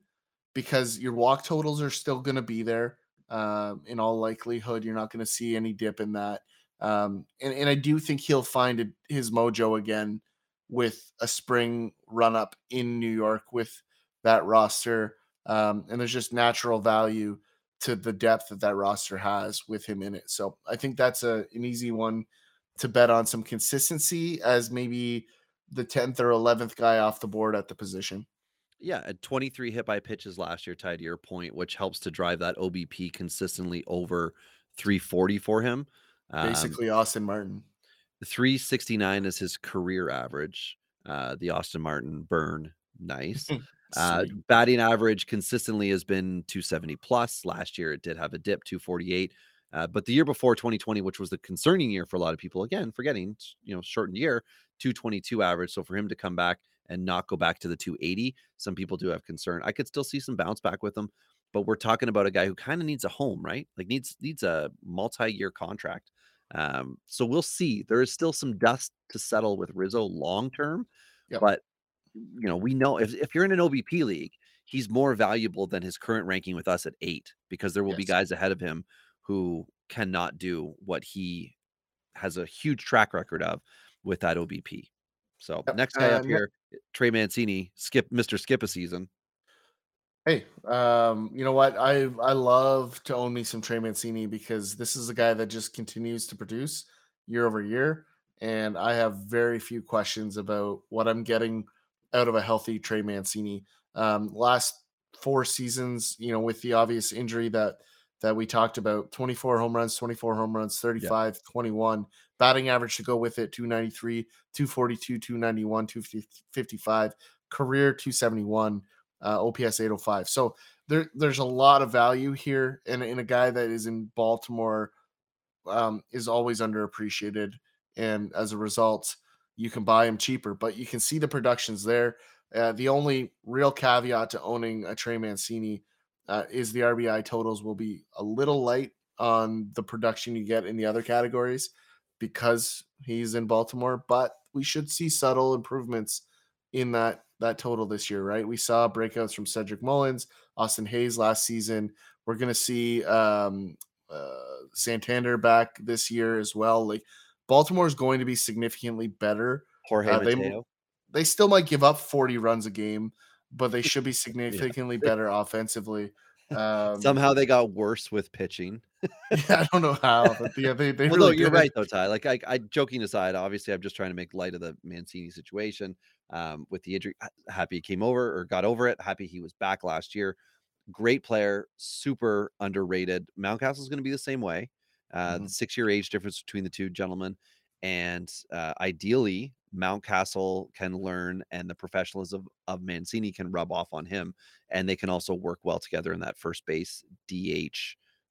because your walk totals are still going to be there. Um, in all likelihood, you're not going to see any dip in that. Um, and, and I do think he'll find his mojo again with a spring run up in New York with that roster. Um, and there's just natural value to the depth that that roster has with him in it. So I think that's a, an easy one to bet on some consistency as maybe the 10th or 11th guy off the board at the position. Yeah, at 23 hit by pitches last year, tied to your point, which helps to drive that OBP consistently over 340 for him. Um, Basically, Austin Martin. 369 is his career average. Uh, the Austin Martin burn, nice. Uh, batting average consistently has been 270 plus. Last year it did have a dip, 248. Uh, but the year before 2020, which was the concerning year for a lot of people, again, forgetting, you know, shortened year, 222 average. So for him to come back and not go back to the 280, some people do have concern. I could still see some bounce back with him, but we're talking about a guy who kind of needs a home, right? Like needs needs a multi-year contract. Um, so we'll see. There is still some dust to settle with Rizzo long term, Yep. but you know, we know if, if you're in an OBP league, he's more valuable than his current ranking with us at eight because there will be guys ahead of him who cannot do what he has a huge track record of with that OBP. So Yep, next guy uh, up here, Trey Mancini, skip Mr. Skip a season. Hey, um, you know what? I I love to own me some Trey Mancini because this is a guy that just continues to produce year over year, and I have very few questions about what I'm getting out of a healthy Trey Mancini. Um, last four seasons, you know, with the obvious injury that that we talked about, 24 home runs, 24 home runs, 35, 21, batting average to go with it, 293, 242, 291, 255, career 271 uh, OPS 805. So there, there's a lot of value here, and in a guy that is in Baltimore um, is always underappreciated, and as a result, you can buy him cheaper. But you can see the productions there. Uh, the only real caveat to owning a Trey Mancini uh, is the RBI totals will be a little light on the production you get in the other categories because he's in Baltimore. But we should see subtle improvements in that that total this year, right? We saw breakouts from Cedric Mullins, Austin Hays last season. We're going to see um, uh, Santander back this year as well. Like Baltimore is going to be significantly better. Jorge Uh, they- They still might give up 40 runs a game, but they should be significantly better offensively. Um, Somehow they got worse with pitching. yeah, I don't know how, but yeah, they, they well, no, really you're right though, Ty. Like I, I joking aside, obviously I'm just trying to make light of the Mancini situation um, with the injury. Happy he came over or got over it. Happy he was back last year. Great player, super underrated. Mountcastle's going to be the same way. Uh, The Mhm. six-year age difference between the two gentlemen, and uh, ideally Mountcastle can learn, and the professionalism of Mancini can rub off on him, and they can also work well together in that first base DH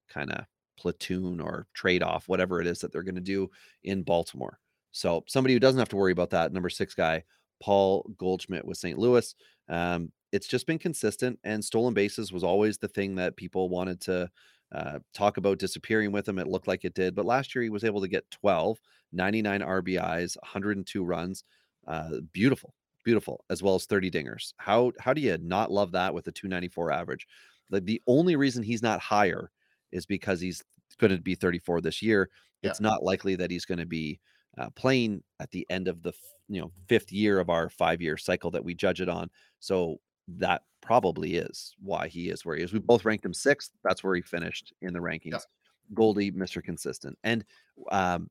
kind of platoon or trade off, whatever it is that they're going to do in Baltimore. So somebody who doesn't have to worry about that, number six guy, Paul Goldschmidt with St. Louis. Um, it's just been consistent, and stolen bases was always the thing that people wanted to uh, talk about disappearing with him. It looked like it did, but last year he was able to get 12, 99 RBIs, 102 runs. Uh, beautiful, beautiful, as well as 30 dingers. How how do you not love that with a 294 average? Like the only reason he's not higher is because he's going to be 34 this year. Yeah. It's not likely that he's going to be uh, playing at the end of the you know fifth year of our five year cycle that we judge it on. So that probably is why he is where he is. We both ranked him sixth. That's where he finished in the rankings. Goldie, Mr. Consistent, and um,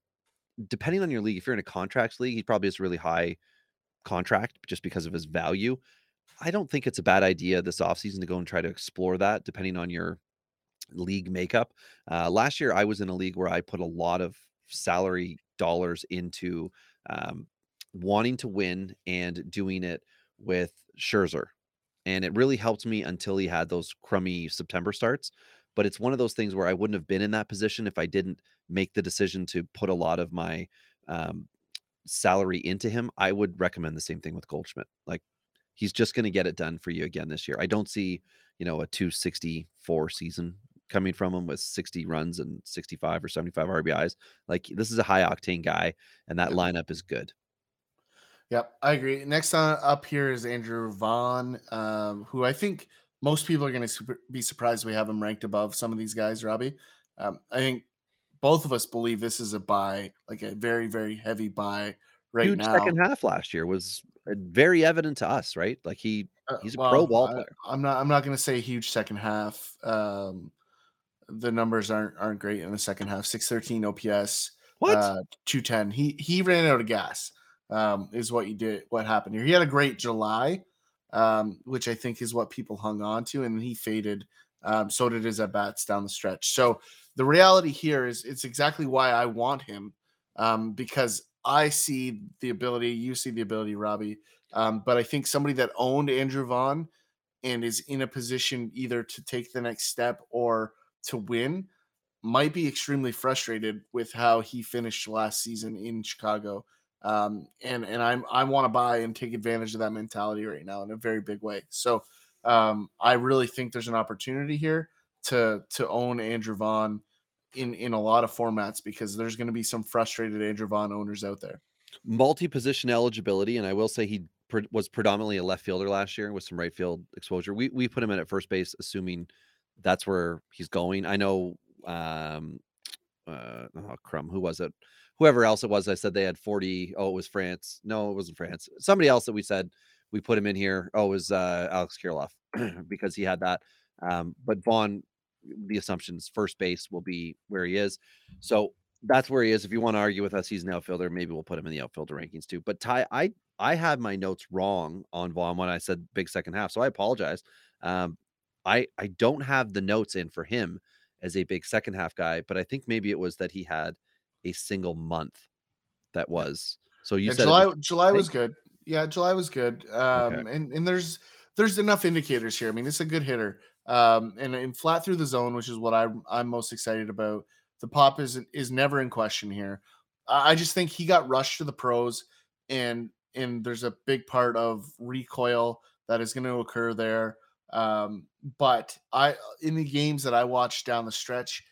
depending on your league, if you're in a contracts league, he probably is really high contract just because of his value. I don't think it's a bad idea this offseason to go and try to explore that depending on your league makeup. Uh, last year, I was in a league where I put a lot of salary dollars into um, wanting to win and doing it with Scherzer. And it really helped me until he had those crummy September starts. But it's one of those things where I wouldn't have been in that position if I didn't make the decision to put a lot of my um, salary into him. I would recommend the same thing with Goldschmidt. Like he's just going to get it done for you again this year. I don't see, you know, a 264 season coming from him with 60 runs and 65 or 75 RBIs. Like this is a high octane guy, and that lineup is good. Yep, I agree. Next on up here is Andrew Vaughn, um, who I think most people are going to be surprised we have him ranked above some of these guys. Robbie, um, I think both of us believe this is a buy, like a very very heavy buy right Huge now. second half last year was uh, very evident to us, right? Like he Uh, he's a well, pro ball I- player. I'm not. I'm not going to say huge second half. Um, the numbers aren't aren't great in the second half. Six thirteen OPS. What? Uh, Two ten. He he ran out of gas. Um, is what you did. What happened here? He had a great July, um, which I think is what people hung on to, and he faded. Um, so did his at bats down the stretch. So the reality here is it's exactly why I want him, um, because I see the ability. You see the ability, Robbie. Um, but I think somebody that owned Andrew Vaughn and is in a position either to take the next step or to win, might be extremely frustrated with how he finished last season in Chicago. Um, and and I'm I want to buy and take advantage of that mentality right now in a very big way. So um, I really think there's an opportunity here to to own Andrew Vaughn in in a lot of formats because there's going to be some frustrated Andrew Vaughn owners out there. Multi-position eligibility, and I will say he pre- was predominantly a left fielder last year with some right field exposure. We we put him in at first base, assuming that's where he's going. I know um uh oh, crumb who was it whoever else it was i said they had 40 oh it was france. No it wasn't france. Somebody else that we said we put him in here oh it was uh alex kirilloff because he had that um but vaughn the assumptions first base will be where he is. So that's where he is. If you want to argue with us he's an outfielder maybe we'll put him in the outfielder rankings too. But ty i i had my notes wrong on vaughn when i said big second half so i apologize. Um i i don't have the notes in for him as a big second half guy, but I think maybe it was that he had a single month that was. So you said July was- July was good. Yeah, July was good. Um, Okay. and and there's there's enough indicators here. I mean, it's a good hitter. Um, and, and flat through the zone, which is what I'm I'm most excited about. The pop is is never in question here. I I just think he got rushed to the pros, and and there's a big part of recoil that is going to occur there. Um, but I in the games that I watched down the stretch,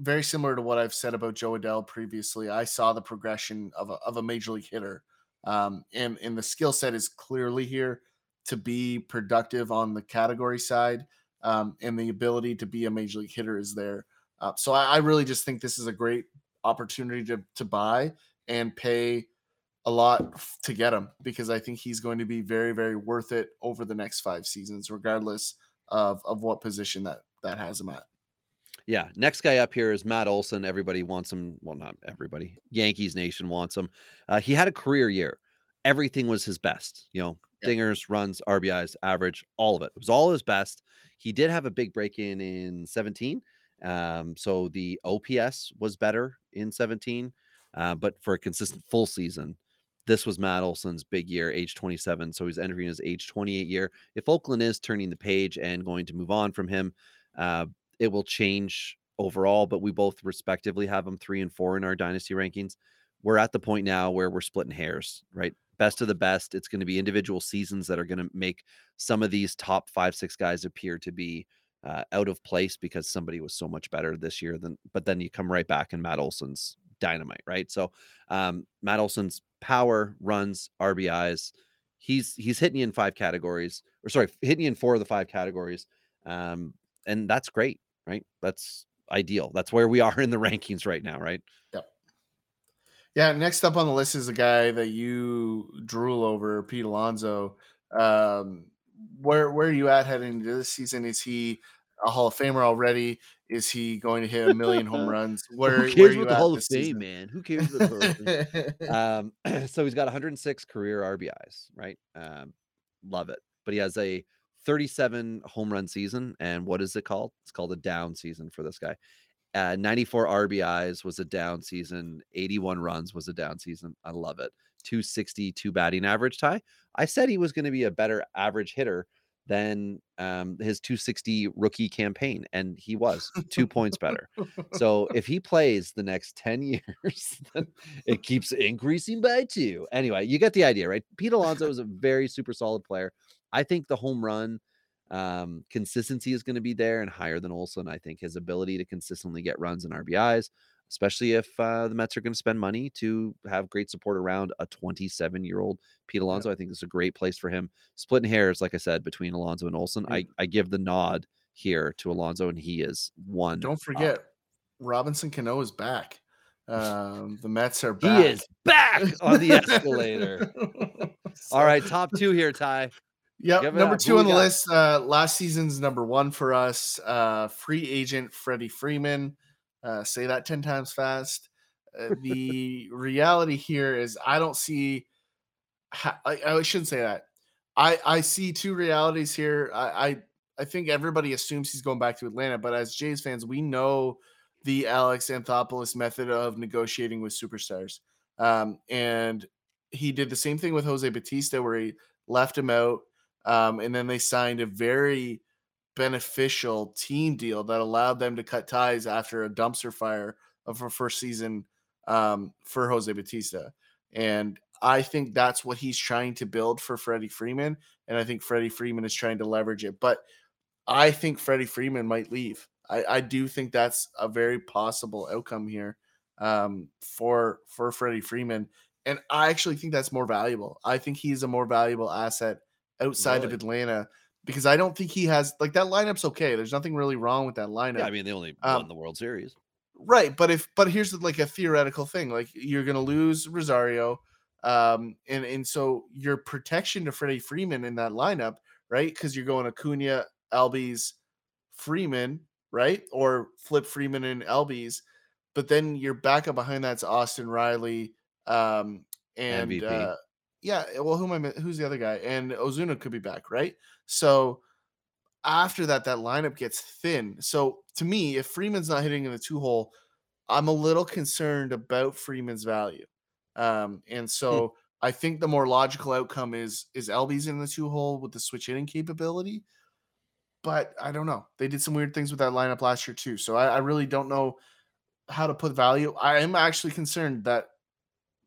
very similar to what I've said about Jo Adell previously, I saw the progression of a, of a major league hitter. Um, and, and the skill set is clearly here to be productive on the category side. Um, and the ability to be a major league hitter is there. Uh, so I, I really just think this is a great opportunity to, to buy and pay a lot to get him because I think he's going to be very, very worth it over the next five seasons, regardless of, of what position that, that has him at. Yeah. Next guy up here is Matt Olson. Everybody wants him. Well, not everybody. Yankees Nation wants him. Uh, he had a career year. Everything was his best. You know, Yeah. dingers, runs, RBIs, average, all of it. It was all his best. He did have a big break in in 17. Um, so the OPS was better in 17. Uh, but for a consistent full season, this was Matt Olson's big year, age 27. So he's entering his age 28 year. If Oakland is turning the page and going to move on from him, uh, it will change overall, but we both respectively have them three and four in our dynasty rankings. We're at the point now where we're splitting hairs, right? Best of the best. It's going to be individual seasons that are going to make some of these top five, six guys appear to be uh, out of place because somebody was so much better this year than, but then you come right back and Matt Olson's dynamite, right? So, um, Matt Olson's power, runs, RBIs, he's he's hitting you in five categories, or sorry, hitting you in four of the five categories, um, and that's great, right? That's ideal. That's where we are in the rankings right now, right? Yeah, next up on the list is a guy that you drool over, Pete Alonso. Um, where where are you at heading into this season? Is he a Hall of Famer already? Is he going to hit a million home runs? Where, Who cares about the Hall of Fame, season? man? Who cares about the Hall of Fame? um, so he's got 106 career RBIs, right? Um, love it. But he has a 37 home run season, and what is it called? It's called a down season for this guy. Uh, 94 RBIs was a down season. 81 runs was a down season. I love it. 262 batting average. Ty. I said he was going to be a better average hitter than um, his 260 rookie campaign, and he was two points better. So if he plays the next 10 years, it keeps increasing by two. Anyway, you get the idea, right? Pete Alonso is a very super solid player. I think the home run um, consistency is going to be there and higher than Olson. I think his ability to consistently get runs and RBIs, especially if uh, the Mets are going to spend money to have great support around a 27 year old Pete Alonso, I think is a great place for him. Splitting hairs, like I said, between Alonso and Olson. I, I give the nod here to Alonso, and he is one. Don't up. forget, Robinson Cano is back. Um, the Mets are back. He is back on the escalator. All right, top two here, Ty. Yep. Number up. Two on the got? list. Uh, last season's number one for us. Uh, free agent Freddie Freeman. Uh, say that ten times fast. Uh, the reality here is, I don't see. ha- I, I shouldn't say that. I I see two realities here. I, I I think everybody assumes he's going back to Atlanta, but as Jays fans, we know the Alex Anthopoulos method of negotiating with superstars. Um, and he did the same thing with Jose Bautista, where he left him out, um, and then they signed a very beneficial team deal that allowed them to cut ties after a dumpster fire of her first season um, for Jose Bautista. And I think that's what he's trying to build for Freddie Freeman. And I think Freddie Freeman is trying to leverage it. But I think Freddie Freeman might leave. I, I do think that's a very possible outcome here um, for for Freddie Freeman. And I actually think that's more valuable. I think he's a more valuable asset outside of Atlanta because I don't think he has like that lineup's okay. There's nothing really wrong with that lineup. Yeah, I mean they only Um, won the World Series. Right, but if but here's like a theoretical thing. Like you're gonna lose Rosario, um, and and so your protection to Freddie Freeman in that lineup, right? Because you're going Acuna, Albies, Freeman, right? Or flip Freeman and Albies, but then your backup behind that's Austin Riley, um, and MVP. uh, yeah. Well, who am I? Who's the other guy? And Ozuna could be back, right? So after that, that lineup gets thin. So to me, if Freeman's not hitting in the two hole, I'm a little concerned about Freeman's value. Um, and so I think the more logical outcome is is Albies in the two hole with the switch hitting capability. But I don't know. They did some weird things with that lineup last year too. So I, I really don't know how to put value. I am actually concerned that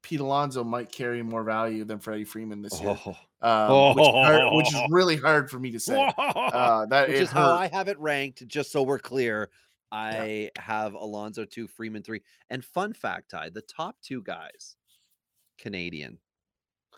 Pete Alonso might carry more value than Freddie Freeman this year, Oh. um, which, is hard- which is really hard for me to say. Uh, that Which is how. I have it ranked, just so we're clear. I have Alonso two, Freeman three. And fun fact, Ty, the top two guys, Canadian.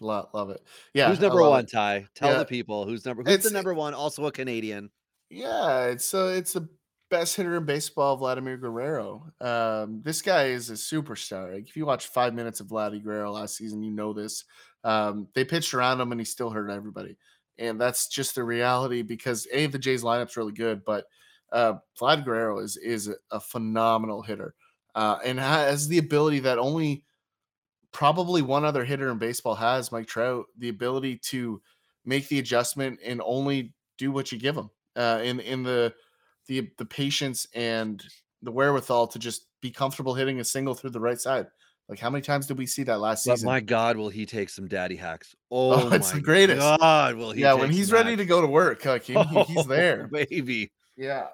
love, love it. Yeah. who's number one, it. Ty? Tell Yeah. the people who's number who's It's- the number one, also a Canadian. Yeah, it's uh it's the best hitter in baseball, Vladimir Guerrero. Um, this guy is a superstar. Like, if you watch five minutes of Vladdy Guerrero last season, you know this. Um, they pitched around him and he still hurt everybody. And that's just the reality because A, the Jays lineup's really good, but uh Vlad Guerrero is is a- a phenomenal hitter. Uh, and has the ability that only probably one other hitter in baseball has, Mike Trout, the ability to make the adjustment and only do what you give him. Uh, in in the the uh, the patience and the wherewithal to just be comfortable hitting a single through the right side. Like how many times did we see that last But season? my God, will he take some daddy hacks? Oh, oh it's the greatest. God, will he? yeah, when he's ready hacks. to go to work, like he, he- he's Oh, there. baby. Yeah.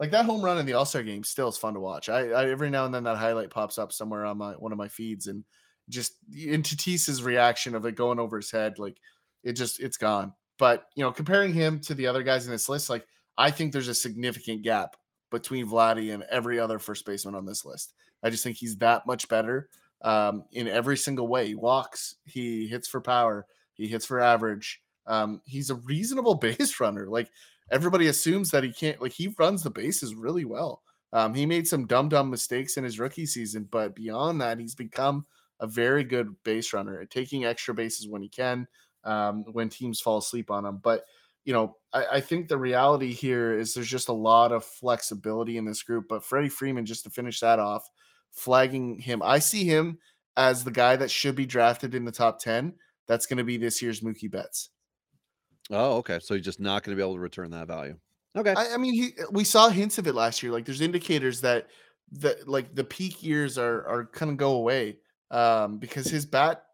Like that home run in the All Star game still is fun to watch. I, I every now and then that highlight pops up somewhere on my one of my feeds, and just in Tatis's reaction of it going over his head, like it just it's gone. But you know, comparing him to the other guys in this list, like I think there's a significant gap between Vladdy and every other first baseman on this list. I just think he's that much better um, in every single way. He walks, he hits for power, he hits for average. Um, he's a reasonable base runner. Like everybody assumes that he can't like he runs the bases really well. Um, he made some dumb dumb mistakes in his rookie season, but beyond that, he's become a very good base runner at taking extra bases when he can, um, when teams fall asleep on him. But you know, I, I think the reality here is there's just a lot of flexibility in this group. But Freddie Freeman, just to finish that off, flagging him, I see him as the guy that should be drafted in the top 10. That's going to be this year's Mookie Betts. Oh, okay. So he's just not going to be able to return that value. Okay. I, I mean, he we saw hints of it last year. Like there's indicators that the like the peak years are are kind of go away um, because his bat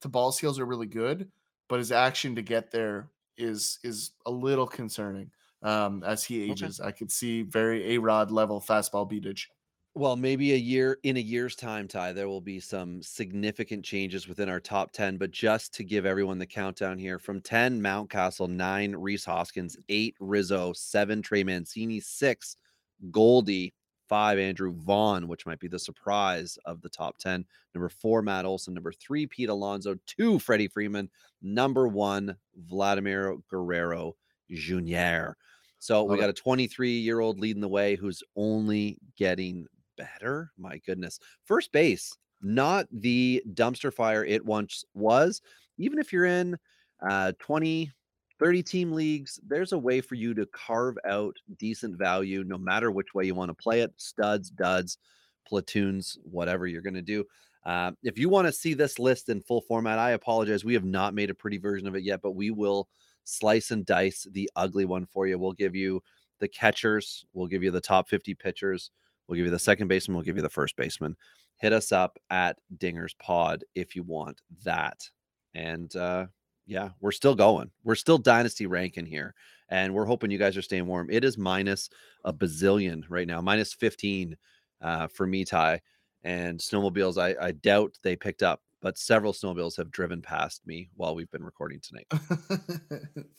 to ball skills are really good, but his action to get there is is a little concerning um, as he Okay. ages. I could see very a rod level fastball beatage. Well, maybe a year in a year's time, Ty, there will be some significant changes within our top 10. But just to give everyone the countdown here from 10, Mountcastle, nine, Rhys Hoskins, eight, Rizzo, seven, Trey Mancini, six, Goldie, five, Andrew Vaughn, which might be the surprise of the top 10. Number four, Matt Olson. Number three, Pete Alonso. Two, Freddie Freeman. Number one, Vladimir Guerrero Jr. So we got a 23 year old leading the way who's only getting better. My goodness. First base, not the dumpster fire it once was. Even if you're in uh, 20, 30 team leagues, there's a way for you to carve out decent value no matter which way you want to play it studs, duds, platoons, whatever you're going to do. Uh, if you want to see this list in full format, I apologize. We have not made a pretty version of it yet, but we will slice and dice the ugly one for you. We'll give you the catchers, we'll give you the top 50 pitchers, we'll give you the second baseman, we'll give you the first baseman. Hit us up at Dingers Pod if you want that. And uh, Yeah, we're still going. We're still dynasty ranking here, and we're hoping you guys are staying warm. It is minus a bazillion right now, minus 15 uh, for me, Ty. And snowmobiles, I, I doubt they picked up, but several snowmobiles have driven past me while we've been recording tonight.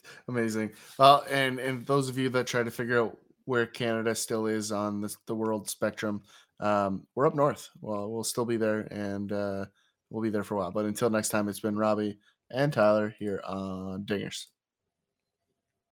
Amazing. Well, and and those of you that try to figure out where Canada still is on the, the world spectrum, um, we're up north. Well, we'll still be there, and uh, we'll be there for a while. But until next time, it's been Robbie and Tyler here on Dingers.